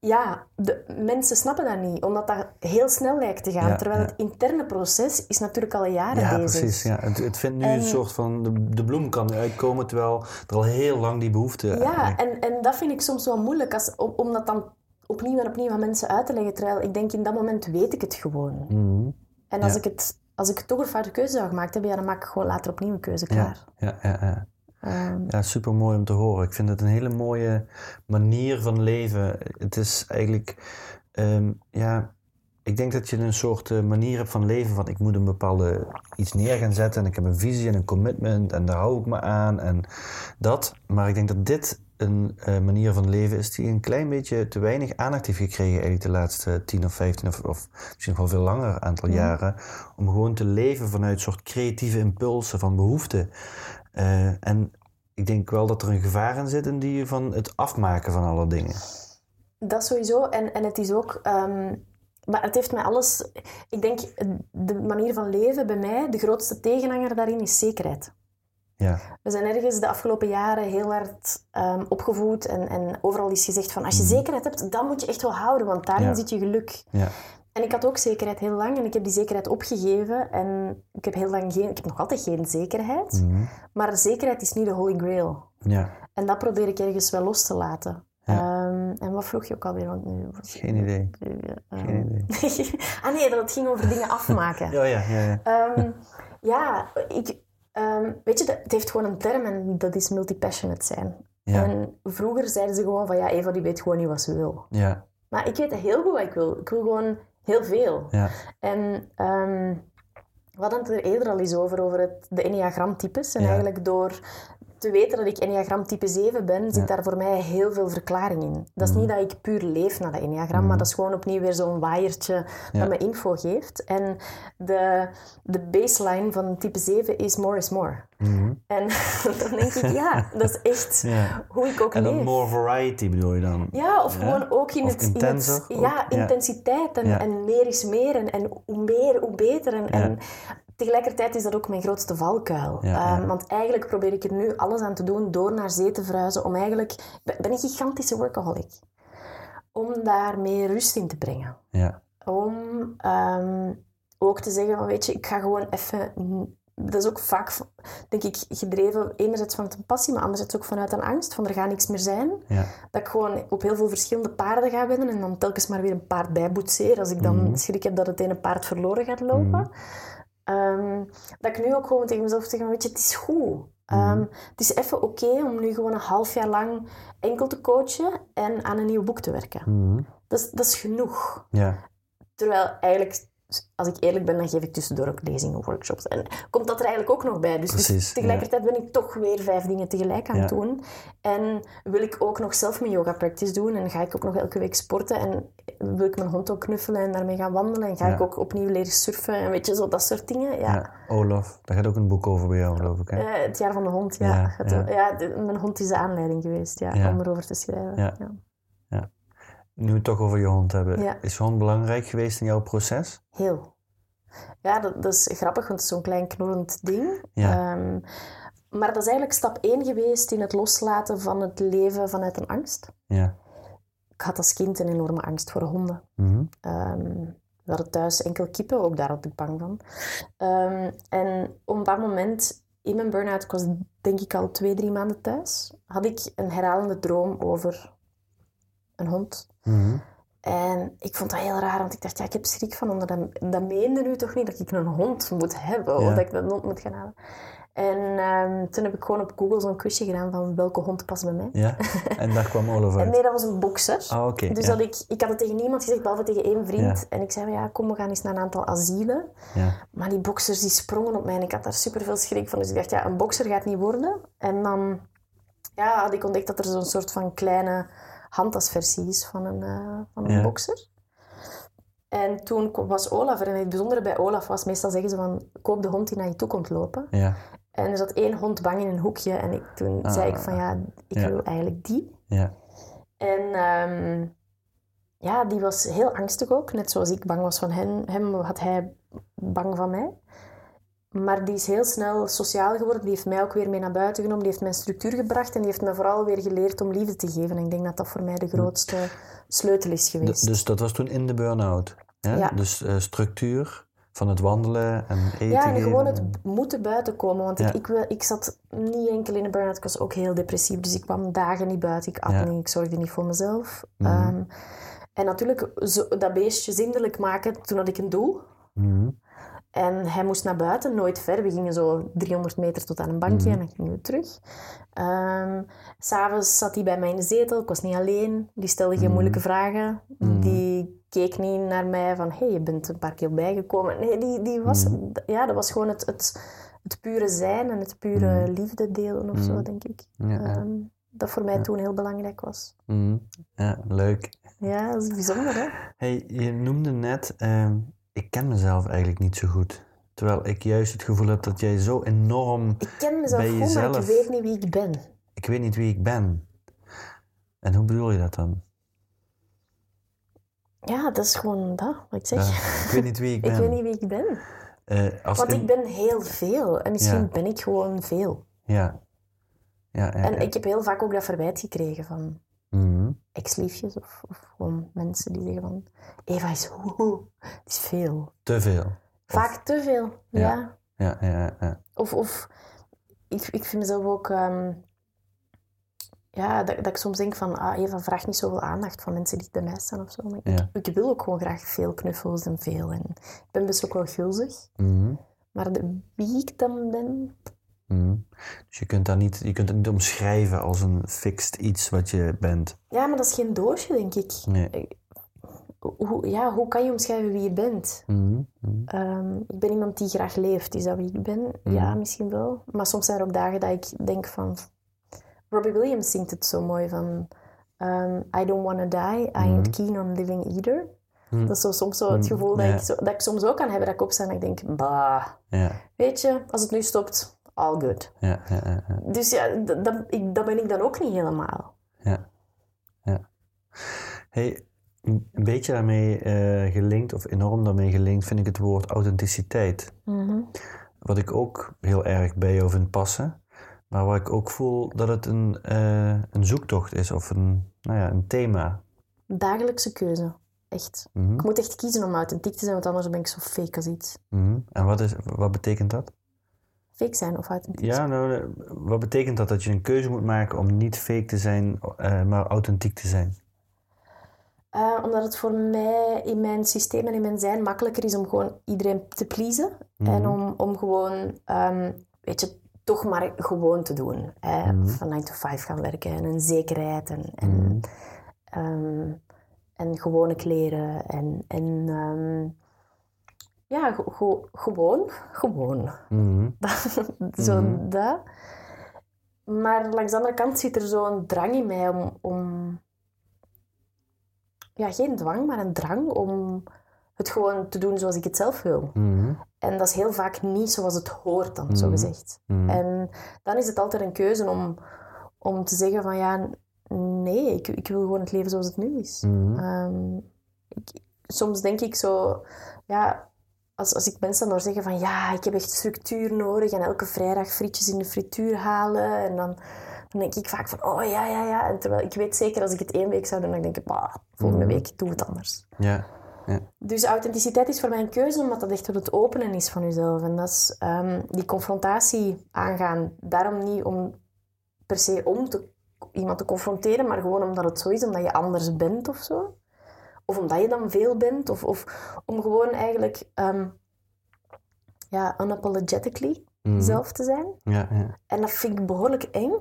ja, de mensen snappen dat niet, omdat dat heel snel lijkt te gaan. Ja, terwijl ja. het interne proces is natuurlijk al jaren Ja, bezig. precies. Ja. Het, het vindt nu En- een soort van... De, de bloem kan uitkomen, terwijl er al heel lang die behoefte... Ja, en, en dat vind ik soms wel moeilijk, als, om, om dat dan opnieuw en opnieuw aan mensen uit te leggen. Terwijl ik denk, in dat moment weet ik het gewoon. Mhm. En als, ik het, als ik toch een foute keuze zou gemaakt hebben, ja, dan maak ik gewoon later opnieuw een keuze klaar. ja, ja, ja. Ehm, Ja, super mooi om te horen. Ik vind het een hele mooie manier van leven. Het is eigenlijk, ehm, ja, ik denk dat je een soort eh, manier hebt van leven van ik moet een bepaalde iets neer gaan zetten en ik heb een visie en een commitment en daar hou ik me aan en dat. Maar ik denk dat dit een eh, manier van leven is die een klein beetje te weinig aandacht heeft gekregen eigenlijk de laatste 10 of 15 of, of misschien nog wel veel langer aantal jaren. Om gewoon te leven vanuit een soort creatieve impulsen van behoeften. Eh, en ik denk wel dat er een gevaar in zit in die van het afmaken van alle dingen. dat sowieso. En, en het is ook... ehm, maar het heeft mij alles... Ik denk, de manier van leven bij mij, de grootste tegenhanger daarin is zekerheid. Ja, We zijn ergens de afgelopen jaren heel hard ehm, opgevoed en, en overal is gezegd van als je zekerheid hebt, dan moet je echt wel houden, want daarin Ja. zit je geluk. ja, En ik had ook zekerheid heel lang en ik heb die zekerheid opgegeven en ik heb heel lang geen, ik heb nog altijd geen zekerheid, mhm, maar zekerheid is niet de holy grail. ja. En dat probeer ik ergens wel los te laten. Ja. Ehm, en wat vroeg je ook alweer? Want nu, Geen idee. Ehm, Geen idee. ah nee, dat het ging over dingen afmaken. Ja, ja, ja. ja. Ehm, ja, ik, ehm, weet je, dat- het heeft gewoon een term en dat is multipassionate zijn. Ja, En vroeger zeiden ze gewoon van ja, Eva die weet gewoon niet wat ze wil. ja, Maar ik weet heel goed wat ik wil. Ik wil gewoon heel veel. ja. En ehm we hadden het er eerder al eens over, over het, de enneagramtypes. En Ja. eigenlijk door te weten dat ik enneagram type 7 ben, zit daar voor mij heel veel verklaring in. Dat is Mhm. niet dat ik puur leef naar dat enneagram, maar dat is gewoon opnieuw weer zo'n waaiertje dat me info geeft. En de, de baseline van type 7 is more is more. mhm. En dan denk ik, ja, dat is echt Ja. hoe ik ook En dan leef. more variety bedoel je dan? Ja, of Ja? gewoon ook in Of het, in het intenser ook, ja, intensiteit en, en meer is meer en, en hoe meer, hoe beter. En, en tegelijkertijd is dat ook mijn grootste valkuil. Ja, ja. Ehm, want eigenlijk probeer ik er nu alles aan te doen door naar zee te verhuizen om eigenlijk... Ik ben- een gigantische workaholic. Om daar meer rust in te brengen. Ja, Om ehm, ook te zeggen van, weet je, ik ga gewoon even... Dat is ook vaak, denk ik, gedreven enerzijds vanuit een passie, maar anderzijds ook vanuit een angst van er gaat niks meer zijn. ja, Dat ik gewoon op heel veel verschillende paarden ga wennen en dan telkens maar weer een paard bijboetseer als ik dan Mhm. schrik heb dat het ene paard verloren gaat lopen. Ehm, dat ik nu ook gewoon tegen mezelf zeg, weet je, het is goed. Ehm, het is even oké om nu gewoon een half jaar lang enkel te coachen en aan een nieuw boek te werken. mhm. Dat is, dat is genoeg. ja, Terwijl eigenlijk, als ik eerlijk ben, dan geef ik tussendoor ook lezingen, workshops. En komt dat er eigenlijk ook nog bij. Dus, dus Precies, tegelijkertijd ben ik toch weer vijf dingen tegelijk aan het doen. En wil ik ook nog zelf mijn yoga practice doen. En ga ik ook nog elke week sporten. En wil ik mijn hond ook knuffelen en daarmee gaan wandelen. En ga Ja. ik ook opnieuw leren surfen. En weet je, zo dat soort dingen. Ja. ja. Olaf, daar gaat ook een boek over bij jou, geloof ik. Hè? Eh, het jaar van de hond, ja. Ja, ja. de- mijn hond is de aanleiding geweest ja, om erover te schrijven. Ja. Ja. Nu we het toch over je hond hebben. Ja. Is je hond belangrijk geweest in jouw proces? Heel. Ja, dat, dat is grappig, want het is zo'n klein knorrend ding. Ja. Ehm, maar dat is eigenlijk stap één geweest in het loslaten van het leven vanuit een angst. Ja. Ik had als kind een enorme angst voor honden. Mhm. Ehm, we hadden thuis enkel kippen, ook daar had ik bang van. Ehm, en op dat moment, in mijn burn-out, ik was denk ik al twee, drie maanden thuis, had ik een herhalende droom over een hond. Mhm. En ik vond dat heel raar, want ik dacht, ja, ik heb schrik van honden. Dat, dat meende nu toch niet dat ik een hond moet hebben, Ja. of dat ik een hond moet gaan halen. En ehm, toen heb ik gewoon op Google zo'n quizje gedaan van welke hond past bij mij. Ja, en daar kwam Olaf En nee, dat was een bokser. Ah, oké. Dus ja. dat ik, ik had het tegen niemand gezegd, behalve tegen één vriend. Ja. En ik zei, ja, kom, we gaan eens naar een aantal asielen. ja. Maar die boksers die sprongen op mij en ik had daar super veel schrik van. Dus ik dacht, ja, een bokser gaat niet worden. En dan ja, had ik ontdekt dat er zo'n soort van kleine handtasversie is van een, eh, van een Ja. bokser. En toen was Olaf er. En het bijzondere bij Olaf was, meestal zeggen ze van, koop de hond die naar je toe komt lopen. Ja, En er zat één hond bang in een hoekje. En ik, toen Ah. zei ik van, ja, ik Ja. wil eigenlijk die. ja. En ehm, ja, die was heel angstig ook. Net zoals ik bang was van hen, hem, had hij bang van mij. Maar die is heel snel sociaal geworden. Die heeft mij ook weer mee naar buiten genomen. Die heeft mij structuur gebracht. En die heeft me vooral weer geleerd om liefde te geven. En ik denk dat dat voor mij de grootste sleutel is D- geweest. dus dat was toen in de burn-out. Ja? Ja. Dus eh, structuur van het wandelen en eten ja, en gewoon het en- moeten buiten komen. Want Ja. ik, ik, wil- ik zat niet enkel in een burn-out, ik was ook heel depressief. Dus ik kwam dagen niet buiten, ik at Ja. niet, ik zorgde niet voor mezelf. Mhm. Ehm, en natuurlijk, zo, dat beestje zindelijk maken, toen had ik een doel. Mhm. En hij moest naar buiten, nooit ver. We gingen zo 300 meter tot aan een bankje Mhm. en dan gingen we terug. Ehm, S'avonds zat hij bij mij in de zetel, ik was niet alleen. Die stelde geen moeilijke vragen. Die keek niet naar mij van, hé, hey, je bent een paar keer bijgekomen. Nee, die, die was, Mhm. ja, dat was gewoon het, het, het pure zijn en het pure Mhm. liefde delen of zo, Mhm. denk ik. Ja. Ehm, dat voor mij Ja. toen heel belangrijk was. Ja, leuk. Ja, dat is bijzonder, hè? Hey, je noemde net, ehm, ik ken mezelf eigenlijk niet zo goed. Terwijl ik juist het gevoel heb dat jij zo enorm... Ik ken mezelf Bij goed, maar ik weet niet wie ik ben. Ik weet niet wie ik ben. En hoe bedoel je dat dan? Ja, dat is gewoon dat, wat ik zeg. Ja, ik weet niet wie ik ben. Ik weet niet wie ik ben. Eh, als Want in- ik ben heel veel. En misschien Ja. ben ik gewoon veel. Ja. Ja, En ik heb heel vaak ook dat verwijt gekregen van Mhm. ex-liefjes of, of gewoon mensen die zeggen van... Eva is, woehoe, is veel. Te veel. Vaak te veel, ja. Ja, ja, ja. ja. Of, of ik, ik vind mezelf ook... ehm, ja, dat, dat ik soms denk van... Ah, Eva vraagt niet zoveel aandacht van mensen die bij mij staan of zo. Maar Ja. ik, ik wil ook gewoon graag veel knuffels en veel. En ik ben best ook wel gulzig. Mhm. Maar de, wie ik dan ben... Mhm. Dus je kunt, dat niet, je kunt het niet omschrijven als een fixed iets wat je bent. Ja, maar dat is geen doosje, denk ik. Nee. Hoe, ja, hoe kan je omschrijven wie je bent? Mhm. Ehm, ik ben iemand die graag leeft. Is dat wie ik ben? Ja, misschien wel. Maar soms zijn er ook dagen dat ik denk van... Robbie Williams zingt het zo mooi van... ehm, I don't wanna die, I ain't keen on living either. Mhm. Dat is zo, soms zo het Mhm, gevoel dat, ja. ik zo, dat ik soms ook kan hebben. Dat ik opsta en ik denk... Bah, Ja, weet je, als het nu stopt, all good. ja, ja, ja, ja. Dus ja, dat, ik, dat ben ik dan ook niet helemaal. Ja. ja. Hey, een beetje daarmee eh, gelinkt, of enorm daarmee gelinkt, vind ik het woord authenticiteit. Mhm. Wat ik ook heel erg bij jou vind passen. Maar waar ik ook voel dat het een, eh, een zoektocht is of een, nou ja, een thema. Dagelijkse keuze. Echt. Mhm, Ik moet echt kiezen om authentiek te zijn, want anders ben ik zo fake als iets. mhm. En wat, is, wat betekent dat? Fake zijn of authentiek Ja, zijn. nou, eh, wat betekent dat? Dat je een keuze moet maken om niet fake te zijn, eh, maar authentiek te zijn. Omdat het voor mij in mijn systeem en in mijn zijn makkelijker is om gewoon iedereen te pleasen. Mhm. En om, om gewoon, ehm, weet je, toch maar gewoon te doen. Hè? Mhm. Van 9 to 5 gaan werken en een zekerheid en, en, Mhm. ehm, en gewone kleren. En, en ehm, ja, go- gewoon, gewoon. Mhm, zo dat. Maar langs de andere kant zit er zo'n drang in mij om, om... Ja, geen dwang, maar een drang om het gewoon te doen zoals ik het zelf wil. mhm, En dat is heel vaak niet zoals het hoort dan, zo Mhm. gezegd. mhm. En dan is het altijd een keuze om, om te zeggen van ja, nee, ik, ik wil gewoon het leven zoals het nu is. Ehm, ik, soms denk ik zo, ja, als, als ik mensen dan hoor zeggen van ja, ik heb echt structuur nodig en elke vrijdag frietjes in de frituur halen en dan, dan denk ik vaak van oh ja, ja, ja. En terwijl ik weet zeker als ik het één week zou doen, dan denk ik, bah, volgende week doe het anders. Ja, ja. Dus authenticiteit is voor mij een keuze, omdat dat echt wat het openen is van jezelf. En dat is ehm, die confrontatie aangaan. Daarom niet om per se om te, iemand te confronteren, maar gewoon omdat het zo is, omdat je anders bent of zo. Of omdat je dan veel bent, of, of om gewoon eigenlijk, ehm, ja, unapologetically Mhm. zelf te zijn. Ja, ja. En dat vind ik behoorlijk eng.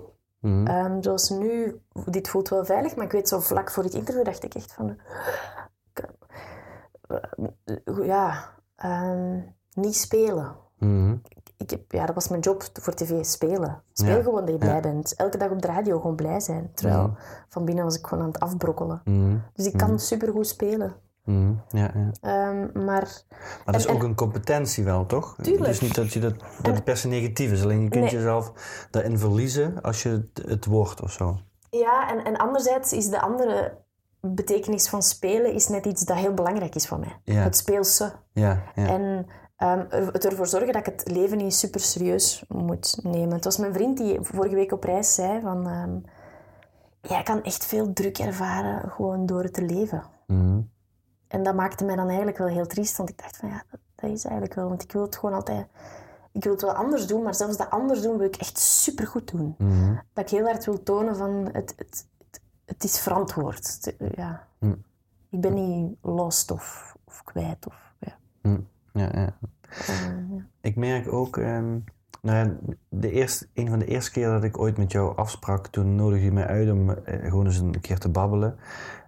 Ehm, zoals nu, dit voelt wel veilig, maar ik weet zo vlak voor dit interview dacht ik echt van... ik- eh, ja, ehm, niet spelen. Mhm. Ik heb, ja, dat was mijn job voor tv, spelen. Speel Ja. gewoon dat je blij Ja. bent. Elke dag op de radio gewoon blij zijn. Terwijl Mhm. van binnen was ik gewoon aan het afbrokkelen. Mhm. Dus ik kan supergoed spelen. Mhm. Ja, ja. Ehm, maar Maar dat is En- ook een competentie wel, toch? Tuurlijk. Het is niet dat je dat, dat het per se negatief is. Alleen je kunt Nee. jezelf daarin verliezen als je het, het wordt of zo. ja, en, en anderzijds is de andere betekenis van spelen is net iets dat heel belangrijk is voor mij. Ja. Het speelse. Ja, ja. En er- het ervoor zorgen dat ik het leven niet super serieus moet nemen. Het was mijn vriend die vorige week op reis zei van... ehm jij kan echt veel druk ervaren gewoon door het te leven. Mhm. En dat maakte mij dan eigenlijk wel heel triest, want ik dacht van ja, dat, dat is eigenlijk wel... Want ik wil het gewoon altijd... Ik wil het wel anders doen, maar zelfs dat anders doen wil ik echt supergoed doen. Mhm. Dat ik heel hard wil tonen van het, het, het, is verantwoord. Het- ja. Hm. Ik ben niet lost of, of kwijt. Of, ja. Mhm. Ja, ja. Eh, ja. Ik merk ook, ehm, nou ja, de eerste, een van de eerste keer dat ik ooit met jou afsprak, toen nodigde je mij uit om eh, gewoon eens een keer te babbelen.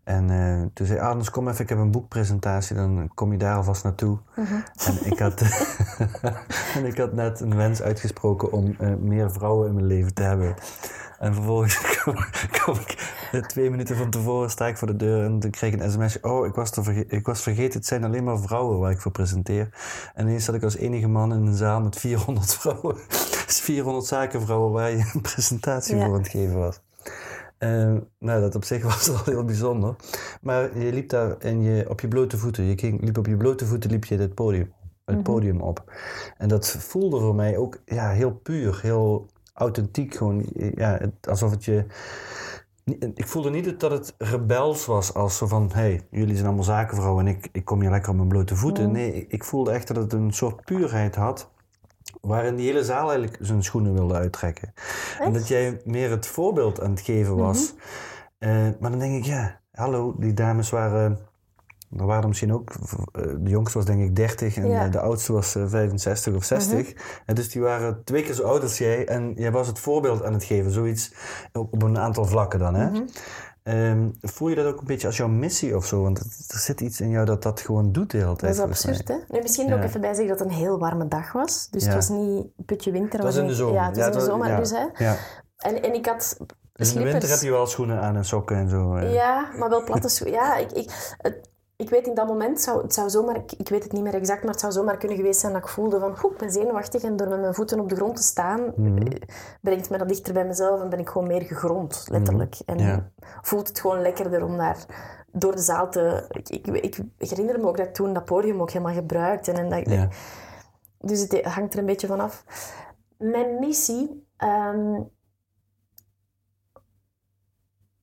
En eh, toen zei Adams, kom even, ik heb een boekpresentatie, dan kom je daar alvast naartoe. Mhm. En, ik had, en ik had net een wens uitgesproken om eh, meer vrouwen in mijn leven te hebben. En vervolgens kom, kom ik twee minuten van tevoren, sta ik voor de deur en dan kreeg ik een sms. Oh, ik was, te ik was vergeten, het zijn alleen maar vrouwen waar ik voor presenteer. En ineens zat ik als enige man in een zaal met 400 vrouwen. Dus 400 zakenvrouwen waar je een presentatie Ja. voor aan het geven was. Eh, nou, dat op zich was al heel bijzonder. Maar je liep daar en je, op je blote voeten, je ging, liep op je blote voeten liep je het podium, het Mhm. podium op. En dat voelde voor mij ook ja, heel puur, heel authentiek. Gewoon, ja, alsof het je... Ik voelde niet dat het rebels was als zo van... hey, jullie zijn allemaal zakenvrouwen en ik, ik kom hier lekker op mijn blote voeten. Mhm. Nee, ik, voelde echt dat het een soort puurheid had... waarin die hele zaal eigenlijk zijn schoenen wilde uittrekken. En dat jij meer het voorbeeld aan het geven was. Eh, maar dan denk ik, ja, hallo, die dames waren... Er waren misschien ook, eh, de jongste was denk ik 30 en Ja. eh, de oudste was eh, 65 of 60. En dus die waren twee keer zo oud als jij en jij was het voorbeeld aan het geven. Zoiets op, op een aantal vlakken dan, hè? Mhm. Ehm, voel je dat ook een beetje als jouw missie of zo? Want er zit iets in jou dat dat gewoon doet de hele tijd. Dat is absurd, hè? Nu, misschien Ja. ook even bij zeggen dat het een heel warme dag was. Dus Ja. het was niet putje winter. Het was in de zomer. Ja, het was in de zomer dus, hè. En, en ik had Dus in de winter heb je wel schoenen aan en sokken en zo. eh. Ja, maar wel platte schoenen. Ja, ik, ik, het- ik weet in dat moment, zou, het zou zomaar, ik, ik weet het niet meer exact, maar het zou zomaar kunnen geweest zijn dat ik voelde van, "Oeh, ik ben zenuwachtig en door met mijn voeten op de grond te staan, Mhm. eh, brengt me dat dichter bij mezelf en ben ik gewoon meer gegrond, letterlijk. En Mhm. Ja. voelt het gewoon lekkerder om daar door de zaal te... Ik, ik, ik herinner me ook dat ik toen dat podium ook helemaal gebruikte. En dat, Ja. Dus het hangt er een beetje van af. Mijn missie... ehm,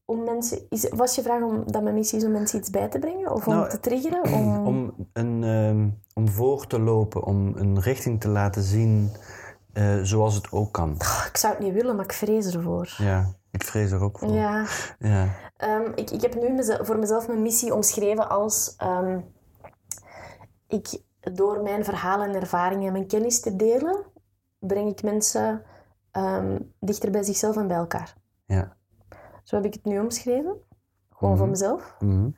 om mensen, is, was je vraag om dat mijn missie is om mensen iets bij te brengen? Of om Nou, te triggeren? Om, Om, een, ehm, om voor te lopen, om een richting te laten zien eh, zoals het ook kan. Ik zou het niet willen, maar ik vrees ervoor. Ja, ik vrees er ook voor. Ja. Ja. Ehm, ik, ik heb nu voor mezelf mijn missie omschreven als... ehm, ik, door mijn verhalen en ervaringen en mijn kennis te delen, breng ik mensen dichter bij zichzelf en bij elkaar. Ja. Zo heb ik het nu omschreven. Gewoon Mhm. voor mezelf. Mhm.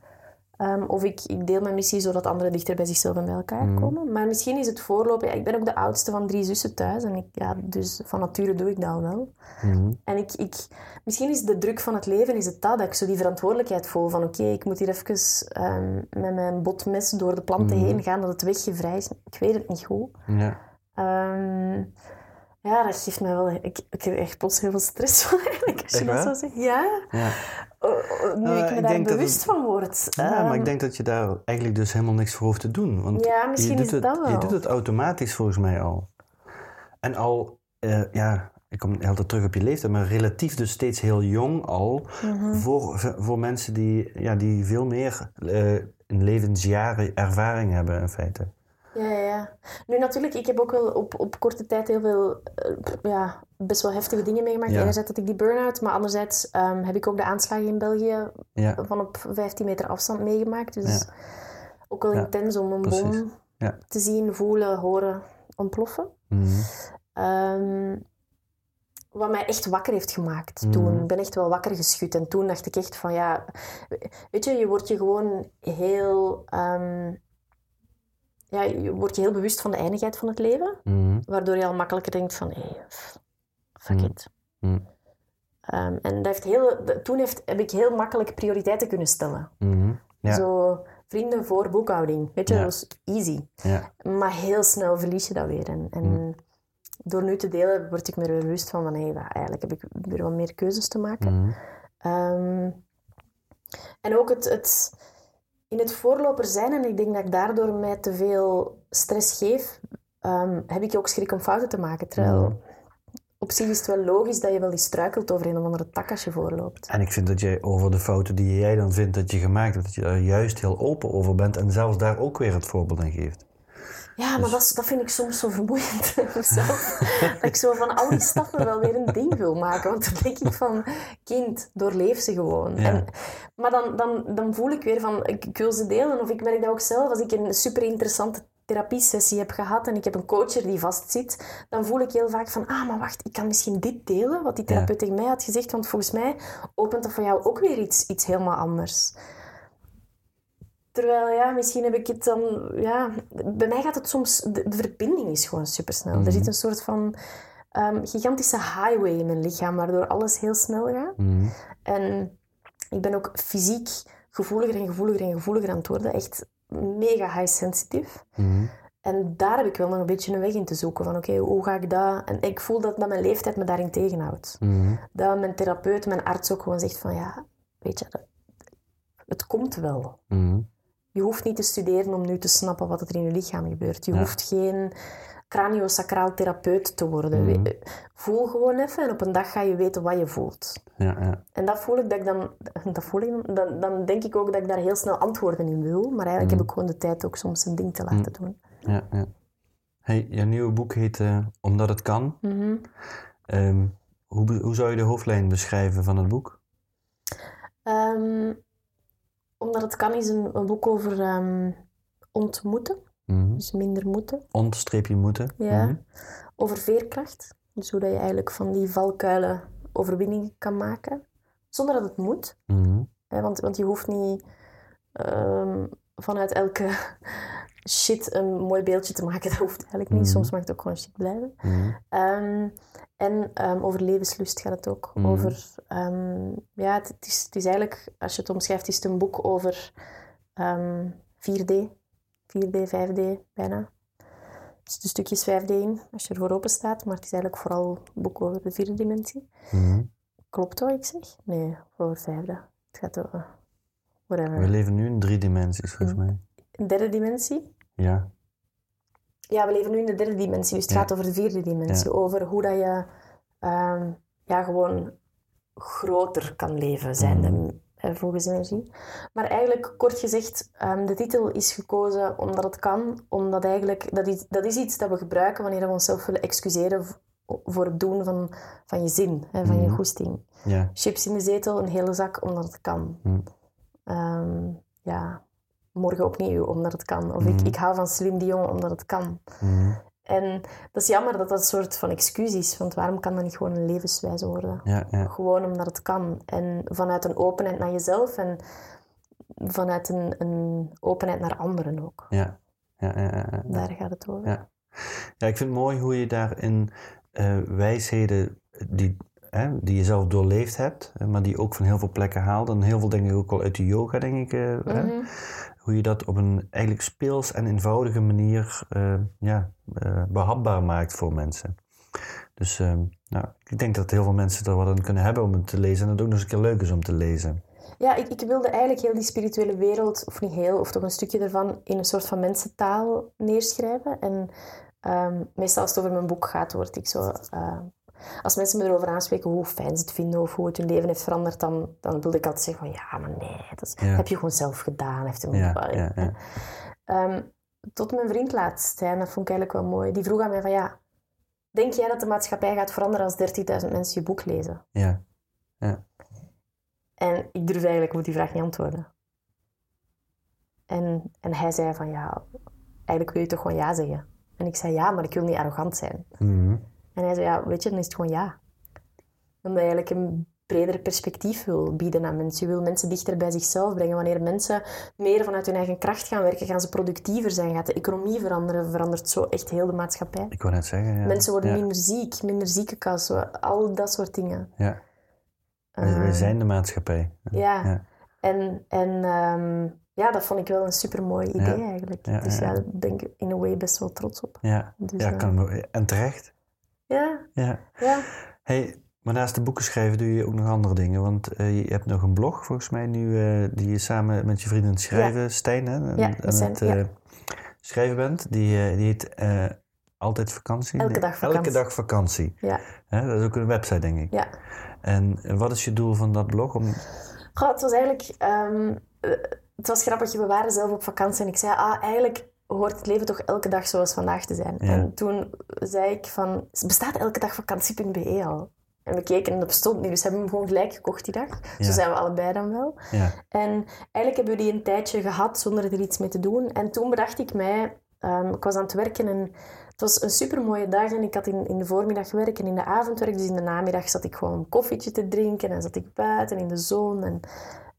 Ehm, of ik, ik deel mijn missie zodat anderen dichter bij zichzelf en bij elkaar Mhm. komen. Maar misschien is het voorlopen... Ja, ik ben ook de oudste van drie zussen thuis. En ik, ja, dus van nature doe ik dat al wel. Mhm. En ik, ik, misschien is de druk van het leven is het dat, dat ik zo die verantwoordelijkheid voel van oké, ik moet hier even ehm, met mijn botmes door de planten Mhm. heen gaan, dat het weggevrijt is. Ik weet het niet goed. Ja. Ehm, ja, dat geeft mij wel... Ik, ik krijg echt plots heel veel stress van eigenlijk, als je dat zo zegt. Ja, Ja. Nu Nou, ik me ik daar bewust het- van word. ja, maar Ehm, ik denk dat je daar eigenlijk dus helemaal niks voor hoeft te doen. Want Ja, misschien je doet is het dat wel. Je doet het automatisch volgens mij al. En al, eh, ja, ik kom altijd terug op je leeftijd, maar relatief dus steeds heel jong al. Mhm. Voor, voor mensen die, ja, die veel meer eh, in levensjaren ervaring hebben in feite. Ja, ja. Nu natuurlijk, ik heb ook wel op, op korte tijd heel veel, eh, ja, best wel heftige dingen meegemaakt. Ja. Enerzijds had ik die burn-out, maar anderzijds ehm, heb ik ook de aanslagen in België Ja, van op 15 meter afstand meegemaakt. Dus Ja. ook wel intens om een precies. bom Ja. te zien, voelen, horen, ontploffen. Mhm. ehm, wat mij echt wakker heeft gemaakt Mhm. toen. Ik ben echt wel wakker geschud. En toen dacht ik echt van ja, weet je, je wordt je gewoon heel, ehm, ja, je wordt je heel bewust van de eindigheid van het leven. Mhm. Waardoor je al makkelijker denkt van, hé, fuck Mm. it. Mm. Ehm, en dat heeft heel, toen heeft, heb ik heel makkelijk prioriteiten kunnen stellen. Mhm. Ja. Zo vrienden voor boekhouding. Weet je, Ja. dat was easy. Ja. Maar heel snel verlies je dat weer. En, en door nu te delen word ik me bewust van, van hé, eigenlijk heb ik weer wat meer keuzes te maken. Mhm. Ehm, en ook het, het in het voorloper zijn, en ik denk dat ik daardoor mij te veel stress geef, ehm, heb ik ook schrik om fouten te maken. Terwijl op zich is het wel logisch dat je wel eens struikelt over een of andere tak als je voorloopt. En ik vind dat jij over de fouten die jij dan vindt dat je gemaakt hebt, dat je daar juist heel open over bent en zelfs daar ook weer het voorbeeld in geeft. Ja, Dus- maar dat, is- dat vind ik soms zo vermoeiend zelf. dat ik zo van al die stappen wel weer een ding wil maken. Want dan denk ik van, kind, doorleef ze gewoon. Ja. En, maar dan, dan, dan voel ik weer van, ik, ik wil ze delen. Of ik merk dat ook zelf, als ik een super interessante therapiesessie heb gehad en ik heb een coacher die vastzit, dan voel ik heel vaak van, ah, maar wacht, ik kan misschien dit delen, wat die Ja. therapeut tegen mij had gezegd, want volgens mij opent dat voor jou ook weer iets, iets helemaal anders. Terwijl, ja, misschien heb ik het dan... Ja, bij mij gaat het soms... De, de verbinding is gewoon supersnel. Mhm. Er zit een soort van ehm, gigantische highway in mijn lichaam, waardoor alles heel snel gaat. Mhm. En ik ben ook fysiek gevoeliger en gevoeliger en gevoeliger aan het worden. Echt mega high sensitive. Mhm. En daar heb ik wel nog een beetje een weg in te zoeken. Van oké, hoe ga ik dat... En ik voel dat, dat mijn leeftijd me daarin tegenhoudt. Mhm. Dat mijn therapeut, mijn arts ook gewoon zegt van ja, weet je, dat, het komt wel. Mhm. Je hoeft niet te studeren om nu te snappen wat er in je lichaam gebeurt. Je Ja. hoeft geen craniosacraal therapeut te worden. Mhm. Voel gewoon even en op een dag ga je weten wat je voelt. Ja, ja. En dat voel ik dat ik dan, dat voel ik dan, dan, denk ik ook dat ik daar heel snel antwoorden in wil. Maar eigenlijk Mhm. heb ik gewoon de tijd ook soms een ding te laten doen. ja, ja. Hey, je nieuwe boek heet eh, Omdat het kan. Mhm. Ehm, hoe, hoe zou je de hoofdlijn beschrijven van het boek? Ehm, omdat het kan is een, een boek over ehm, ontmoeten. Mhm. Dus minder moeten. Ontstreepje moeten. Ja. Mhm. Over veerkracht. Dus hoe dat je eigenlijk van die valkuilen overwinningen kan maken. Zonder dat het moet. Mhm. Want, want je hoeft niet ehm, vanuit elke shit een mooi beeldje te maken. Dat hoeft eigenlijk niet. Mhm. Soms mag het ook gewoon shit blijven. Mhm. Ehm, en ehm, over levenslust gaat het ook. Mhm. Over, ehm, ja, het, het is, het is eigenlijk, als je het omschrijft, is het een boek over ehm, 4D. 4D, 5D bijna. Er zitten stukjes 5D in, als je ervoor open staat. Maar het is eigenlijk vooral een boek over de vierde dimensie. Klopt wat ik zeg? Nee, over vijfde. Het gaat over... Whatever. We leven nu in drie dimensies, volgens mij. Een derde dimensie? Ja. Ja, we leven nu in de derde dimensie, dus het Ja. gaat over de vierde dimensie. Over hoe dat je ehm, ja, gewoon groter kan leven, zijnde, Mhm. eh, volgens energie. Maar eigenlijk, kort gezegd, ehm, de titel is gekozen omdat het kan. Omdat eigenlijk, dat is, dat is iets dat we gebruiken wanneer we onszelf willen excuseren voor het doen van, van je zin, hè, van je Mhm. goesting. Ja. Chips in de zetel, een hele zak, omdat het kan. Mhm. Ehm, ja, morgen opnieuw, omdat het kan. Of ik, Mhm. ik hou van Celine Dion, omdat het kan. Mhm. En dat is jammer dat dat een soort van excuus is, want waarom kan dat niet gewoon een levenswijze worden? Ja, ja. Gewoon omdat het kan. En vanuit een openheid naar jezelf en vanuit een, een openheid naar anderen ook. Ja. Ja, ja. Daar gaat het over. Ja. Ja, ik vind het mooi hoe je daarin eh wijsheden die, hè, die je zelf doorleefd hebt, maar die ook van heel veel plekken haalt. En heel veel denk ik ook al uit de yoga, denk ik. eh, Mhm. Hoe je dat op een eigenlijk speels en eenvoudige manier eh, ja, eh, behapbaar maakt voor mensen. Dus eh, nou, ik denk dat heel veel mensen er wat aan kunnen hebben om het te lezen. En dat het ook nog eens een keer leuk is om te lezen. Ja, ik, ik wilde eigenlijk heel die spirituele wereld, of niet heel, of toch een stukje ervan, in een soort van mensentaal neerschrijven. En ehm, meestal als het over mijn boek gaat, word ik zo... als mensen me erover aanspreken hoe fijn ze het vinden of hoe het hun leven heeft veranderd, dan, dan wilde ik altijd zeggen van ja, maar nee, dat is- Ja. heb je gewoon zelf gedaan. Heeft hem, Ja, ja, ja. Ehm, tot mijn vriend laatst, hè, en dat vond ik eigenlijk wel mooi, die vroeg aan mij van ja, denk jij dat de maatschappij gaat veranderen als 30.000 mensen je boek lezen? Ja, En ik durfde eigenlijk op die vraag niet antwoorden. En, en hij zei van ja, eigenlijk wil je toch gewoon ja zeggen. En ik zei ja, maar ik wil niet arrogant zijn. Mhm. En hij zei, ja, weet je, dan is het gewoon ja. Omdat je eigenlijk een breder perspectief wil bieden aan mensen. Je wil mensen dichter bij zichzelf brengen. Wanneer mensen meer vanuit hun eigen kracht gaan werken, gaan ze productiever zijn, gaat de economie veranderen, verandert zo echt heel de maatschappij. Ik wou net zeggen, ja. Mensen worden ja. minder ziek, minder ziekenkas, al dat soort dingen. Ja. Wij, wij Eh, zijn de maatschappij. ja. Ja. En, en ehm, ja, dat vond ik wel een supermooi idee eigenlijk. Dus ja, daar ben ik in een way best wel trots op. Ja, Dus, ja kan en terecht. Ja, Ja. ja. Hey, maar naast de boeken schrijven doe je ook nog andere dingen. Want eh, je hebt nog een blog, volgens mij, nu, eh, die je samen met je vriend aan het schrijven, Stijn, hè, aan, Ja, aan we zijn- het eh, schrijven bent. Die, die heet Altijd Vakantie. Elke dag vakantie. Elke dag vakantie. Ja, Hè, dat is ook een website, denk ik. ja. En wat is je doel van dat blog? Om... Goh, het was eigenlijk... eh, het was grappig, we waren zelf op vakantie en ik zei, ah, eigenlijk hoort het leven toch elke dag zoals vandaag te zijn. Ja. En toen zei ik van, bestaat elke dag vakantie.be al? En we keken en dat bestond niet, dus hebben we hem gewoon gelijk gekocht die dag. Ja. Zo zijn we allebei dan wel. Ja, En eigenlijk hebben we die een tijdje gehad zonder er iets mee te doen. En toen bedacht ik mij, ehm, ik was aan het werken en het was een supermooie dag. En ik had in, in de voormiddag werk en in de avond werk. Dus in de namiddag zat ik gewoon een koffietje te drinken en zat ik buiten in de zon. En,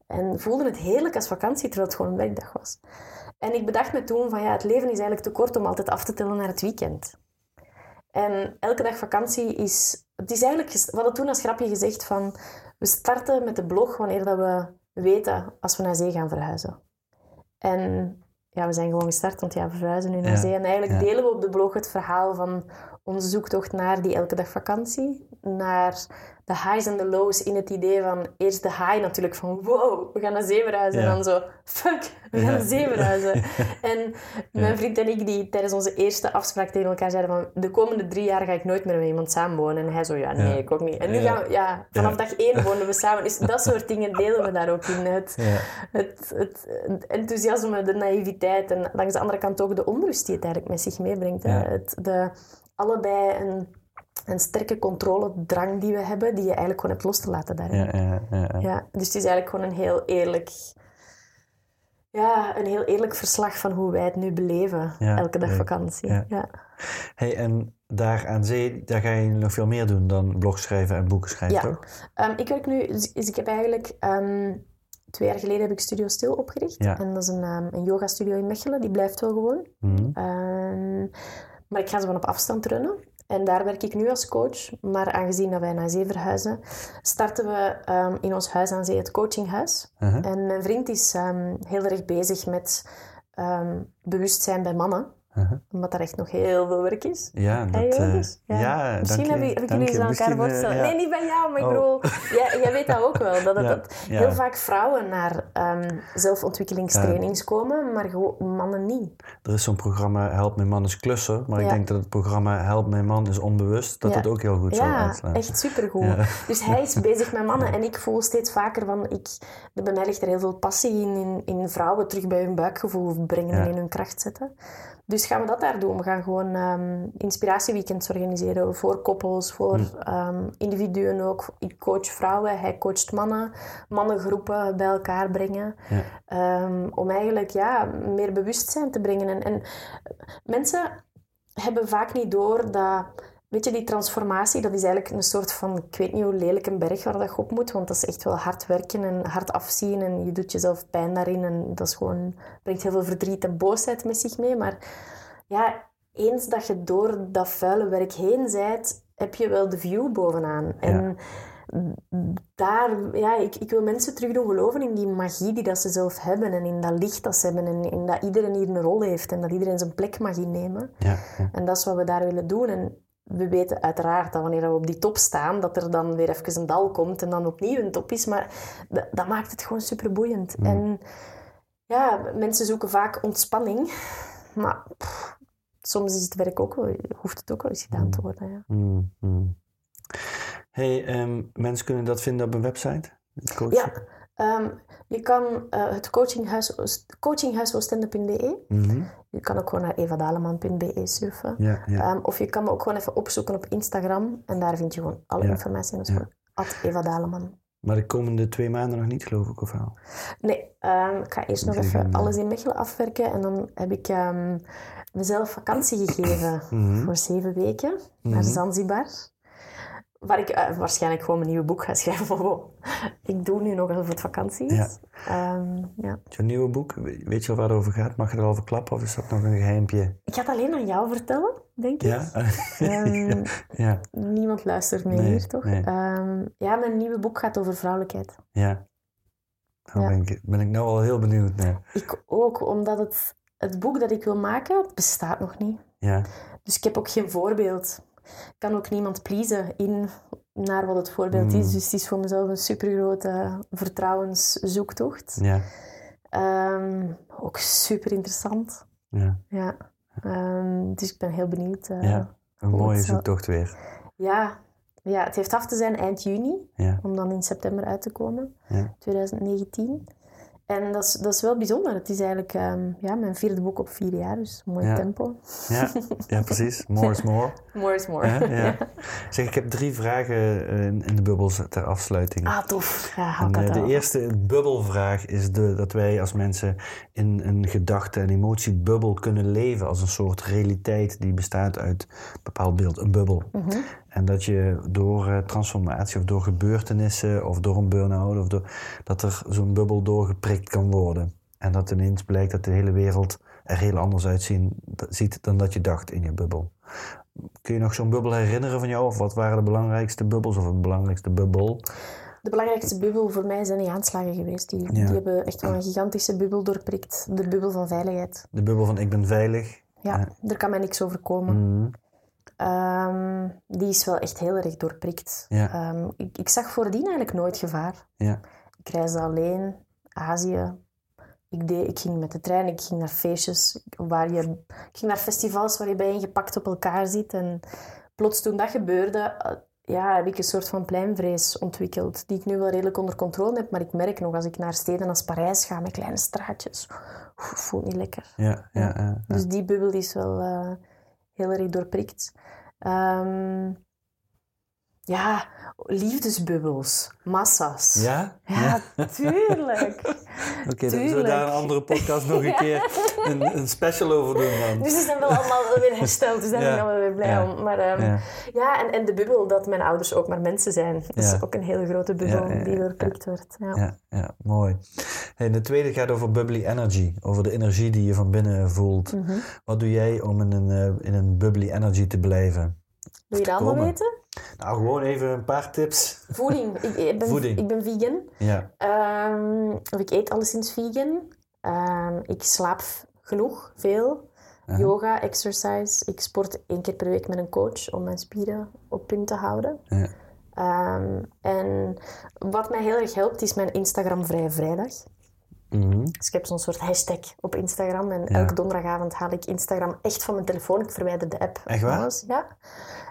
en voelde het heerlijk als vakantie, terwijl het gewoon een werkdag was. En ik bedacht me toen van ja, het leven is eigenlijk te kort om altijd af te tellen naar het weekend. En elke dag vakantie is... Het is eigenlijk... We hadden toen als grapje gezegd van... We starten met de blog wanneer dat we weten als we naar zee gaan verhuizen. En ja, we zijn gewoon gestart, want ja, we verhuizen nu naar Ja, zee. En eigenlijk ja. delen we op de blog het verhaal van onze zoektocht naar die elke dag vakantie. Naar de highs en de lows in het idee van... Eerst de high natuurlijk van wow, we gaan naar zee verhuizen. Ja. En dan zo, fuck, we gaan Ja. naar zee verhuizen. En mijn vriend en ik, die tijdens onze eerste afspraak tegen elkaar zeiden van de komende drie jaar ga ik nooit meer met iemand samenwonen. En hij zo, ja, nee, ik ook niet. En nu gaan we, ja, vanaf dag één wonen we samen. Dus dat soort dingen delen we daar ook in. Het, het, het, het enthousiasme, de naïviteit en langs de andere kant ook de onrust die het eigenlijk met zich meebrengt. Het, de, allebei een, een sterke controledrang die we hebben, die je eigenlijk gewoon hebt los te laten daarin. ja, ja, ja, ja. Ja, dus het is eigenlijk gewoon een heel eerlijk... Ja, een heel eerlijk verslag van hoe wij het nu beleven. Elke dag vakantie. Ja. Ja. Hey, en daar aan zee, daar ga je nog veel meer doen dan blog schrijven en boeken schrijven, Ja. toch? Ehm, ik werk nu... Dus dus ik heb eigenlijk... ehm, twee jaar geleden heb ik Studio Stil opgericht. Ja. En dat is een, ehm, een yoga-studio in Mechelen. Die blijft wel gewoon. Mhm. Maar ik ga ze van op afstand runnen. En daar werk ik nu als coach. Maar aangezien dat wij naar zee verhuizen, starten we ehm, in ons huis aan zee het coachinghuis. Uh-huh. En mijn vriend is ehm, heel erg bezig met ehm, bewustzijn bij mannen. Uh-huh. Omdat daar echt nog heel veel werk is. Ja, dat... Hey, eh, ja, Misschien dank heb, je, ik, heb ik dank jullie eens aan elkaar Misschien, eh, ja. Nee, niet bij jou, maar ik Oh. bedoel... Jij, jij weet dat ook wel. Dat, het, Ja, dat ja. heel vaak vrouwen naar ehm, zelfontwikkelingstrainings komen, maar gewoon mannen niet. Er is zo'n programma Help Mijn Man is Klusser, maar ik Ja. denk dat het programma Help Mijn Man is Onbewust, dat Ja. het ook heel goed zou Ja, uitslaan. echt supergoed. Ja. Dus hij is bezig met mannen en ik voel steeds vaker van... Ik, bij mij ligt er heel veel passie in, in, in vrouwen terug bij hun buikgevoel brengen Ja. en in hun kracht zetten. Dus gaan we dat daar doen. We gaan gewoon ehm, inspiratieweekends organiseren voor koppels, voor Hm. ehm, individuen ook. Ik coach vrouwen, hij coacht mannen. Mannengroepen bij elkaar brengen. Ja. Ehm, om eigenlijk ja, meer bewustzijn te brengen. En, en mensen hebben vaak niet door dat... Weet je, die transformatie, dat is eigenlijk een soort van... Ik weet niet hoe lelijk een berg waar dat je op moet, want dat is echt wel hard werken en hard afzien en je doet jezelf pijn daarin en dat is gewoon, brengt heel veel verdriet en boosheid met zich mee. Maar ja, eens dat je door dat vuile werk heen zijt, heb je wel de view bovenaan. En daar, ja, ik, ik wil mensen terug doen geloven in die magie die dat ze zelf hebben en in dat licht dat ze hebben en in dat iedereen hier een rol heeft en dat iedereen zijn plek mag innemen. Ja, ja. En dat is wat we daar willen doen. En we weten uiteraard dat wanneer we op die top staan, dat er dan weer even een dal komt en dan opnieuw een top is. Maar dat, maakt het gewoon super boeiend. En ja, mensen zoeken vaak ontspanning. Maar pff, soms is het werk ook wel, hoeft het ook wel eens gedaan te worden. Ja. Mm, mm. Hey, ehm, mensen kunnen dat vinden op een website? Ja, ehm, je kan eh, het coachinghuis, coachinghuisoostende.be. Mhm. Je kan ook gewoon naar evadaleman.be surfen. Ja, ja. Ehm, of je kan me ook gewoon even opzoeken op Instagram. En daar vind je gewoon alle Ja. informatie. Is Ja. Eva Daleman. Maar de komende twee maanden nog niet, geloof ik, of wel? Nee, ehm, ik ga eerst nog even alles in Mechelen afwerken. En dan heb ik mezelf vakantie gegeven Mhm. voor zeven weken naar Zanzibar. Waar ik eh, waarschijnlijk gewoon mijn nieuwe boek ga schrijven. Ik doe nu nog alsof het vakantie is. Ja. Ehm, ja. Je nieuwe boek, we- weet je al waar het over gaat? Mag je er al verklappen of is dat nog een geheimpje? Ik ga het alleen aan jou vertellen, denk ik. Ja? Ehm, ja, Niemand luistert mee Nee, hier, toch? nee. Ehm, ja, mijn nieuwe boek gaat over vrouwelijkheid. ja. Nou Ja. ben, ik, ben ik nou al heel benieuwd naar. Ik ook, omdat het, het boek dat ik wil maken, bestaat nog niet. Ja, Dus ik heb ook geen voorbeeld. Ik kan ook niemand pleasen in naar wat het voorbeeld is. Dus het is voor mezelf een supergrote vertrouwenszoektocht. ja, Ehm, ook super interessant. ja. Ja. Ehm, dus ik ben heel benieuwd. eh, ja. Een mooie zoektocht weer. ja. Ja, het heeft af te zijn eind juni, Ja, om dan in september uit te komen, ja. 2019. En dat is, dat is wel bijzonder. Het is eigenlijk ehm, ja, mijn vierde boek op vier jaar, dus mooi Ja. tempo. Ja, ja, precies. More is more. More is more. Ja, ja. Zeg, ik heb drie vragen eh, in in de bubbels ter afsluiting. Ah, tof. Ja, hou En, dat eh, de eerste bubbelvraag is de, dat wij als mensen in een gedachte- en emotiebubbel kunnen leven als een soort realiteit die bestaat uit een bepaald beeld, een bubbel. Mhm. En dat je door eh, transformatie of door gebeurtenissen of door een burn-out, of door, dat er zo'n bubbel doorgeprikt kan worden. En dat ineens blijkt dat de hele wereld er heel anders uitzien, dat- ziet dan dat je dacht in je bubbel. Kun je nog zo'n bubbel herinneren van jou? Of wat waren de belangrijkste bubbels of het belangrijkste bubbel? De belangrijkste bubbel voor mij zijn die aanslagen geweest. Die, Ja. die hebben echt wel een gigantische bubbel doorprikt. De bubbel van veiligheid. De bubbel van ik ben veilig. Ja, er kan mij niks overkomen. Mhm. Ehm, die is wel echt heel erg doorprikt. Ja. Ehm, ik, ik zag voordien eigenlijk nooit gevaar. Ja. Ik reisde alleen, Azië. Ik, deed, ik ging met de trein, ik ging naar feestjes, waar je, ik ging naar festivals waar je bijeengepakt op elkaar zit. En plots toen dat gebeurde, eh, ja, heb ik een soort van pleinvrees ontwikkeld, die ik nu wel redelijk onder controle heb. Maar ik merk nog, als ik naar steden als Parijs ga met kleine straatjes, oef, voelt niet lekker. Ja, ja, ja. ja. Dus die bubbel is wel eh, heel erg doorprikt. Ehm, ja, liefdesbubbels, massa's. Ja? Ja, tuurlijk. Oké, dan zullen we daar een andere podcast nog een keer een, een special over doen dan. Dus die zijn wel allemaal weer hersteld, dus daar ben ik allemaal weer blij om. Maar ehm, Ja. en, en de bubbel dat mijn ouders ook maar mensen zijn, dat Ja. is ook een hele grote bubbel die doorprikt wordt. Ja. Ja, ja, mooi. Hey, de tweede gaat over bubbly energy, over de energie die je van binnen voelt. Mhm. Wat doe jij om in een, eh, in een bubbly energy te blijven? Wil je dat allemaal weten? Nou, gewoon even een paar tips. Voeding. Ik, ik, ben, Voeding. ik ben vegan. Ja, of ik eet alleszins vegan. Ehm, ik slaap genoeg, veel. Yoga, exercise. Ik sport één keer per week met een coach om mijn spieren op punt te houden. ja, Ehm, en wat mij heel erg helpt, is mijn Instagram Vrije Vrijdag. Mhm. Dus ik heb zo'n soort hashtag op Instagram. En Ja. elke donderdagavond haal ik Instagram echt van mijn telefoon. Ik verwijder de app. Echt waar? Ja.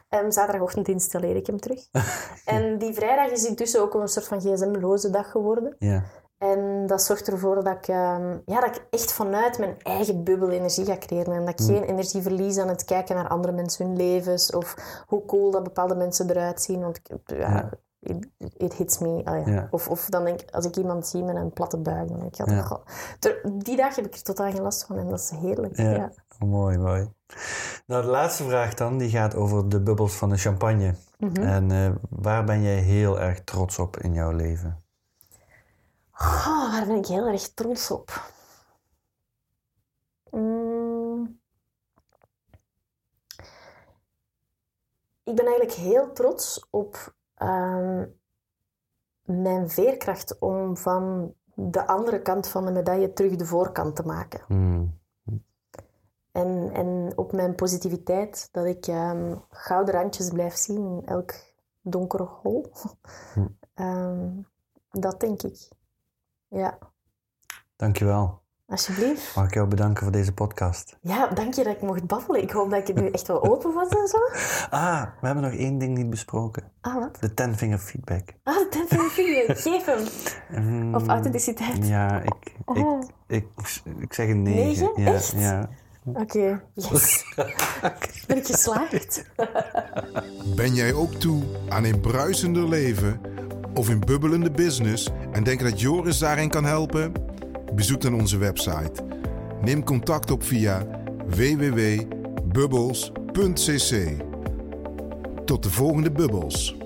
En zaterdagochtend installeer ik hem terug. en die vrijdag is intussen ook een soort van gsm-loze dag geworden. ja, En dat zorgt ervoor dat ik, ehm, ja, dat ik echt vanuit mijn eigen bubbel energie ga creëren. En dat ik geen energie verlies aan het kijken naar andere mensen hun levens. Of hoe cool dat bepaalde mensen eruit zien. Want ik, ja, Ja. It, it hits me. Ja. Ja. Of, of dan denk ik, als ik iemand zie met een platte buik, dan denk ik, ja, die dag heb ik er totaal geen last van. En dat is heerlijk. ja. Mooi, mooi. Nou, de laatste vraag dan, die gaat over de bubbels van de champagne. Mhm. En eh, waar ben jij heel erg trots op in jouw leven? Oh, daar ben ik heel erg trots op. Mm. Ik ben eigenlijk heel trots op ehm, mijn veerkracht om van de andere kant van de medaille terug de voorkant te maken. Hmm. En, en op mijn positiviteit, dat ik ehm, gouden randjes blijf zien in elk donkere hol. Hm. Ehm, dat denk ik. Ja, Dankjewel. Alsjeblieft. Mag ik jou bedanken voor deze podcast? Ja, dank je dat ik mocht babbelen. Ik hoop dat ik er nu echt wel open was en zo. Ah, we hebben nog één ding niet besproken. Ah, wat? De ten finger feedback. Ah, de de video. Geef hem. Hmm, Of authenticiteit. Ja, ik, ik, Oh. ik, ik zeg een negen. Negen? Ja, Echt? ja. Oké, yes. Ben ik geslaagd? Ben jij ook toe aan een bruisender leven? of in bubbelende business en denk dat Joris daarin kan helpen? Bezoek dan onze website. Neem contact op via www.bubbles.cc. Tot de volgende bubbels.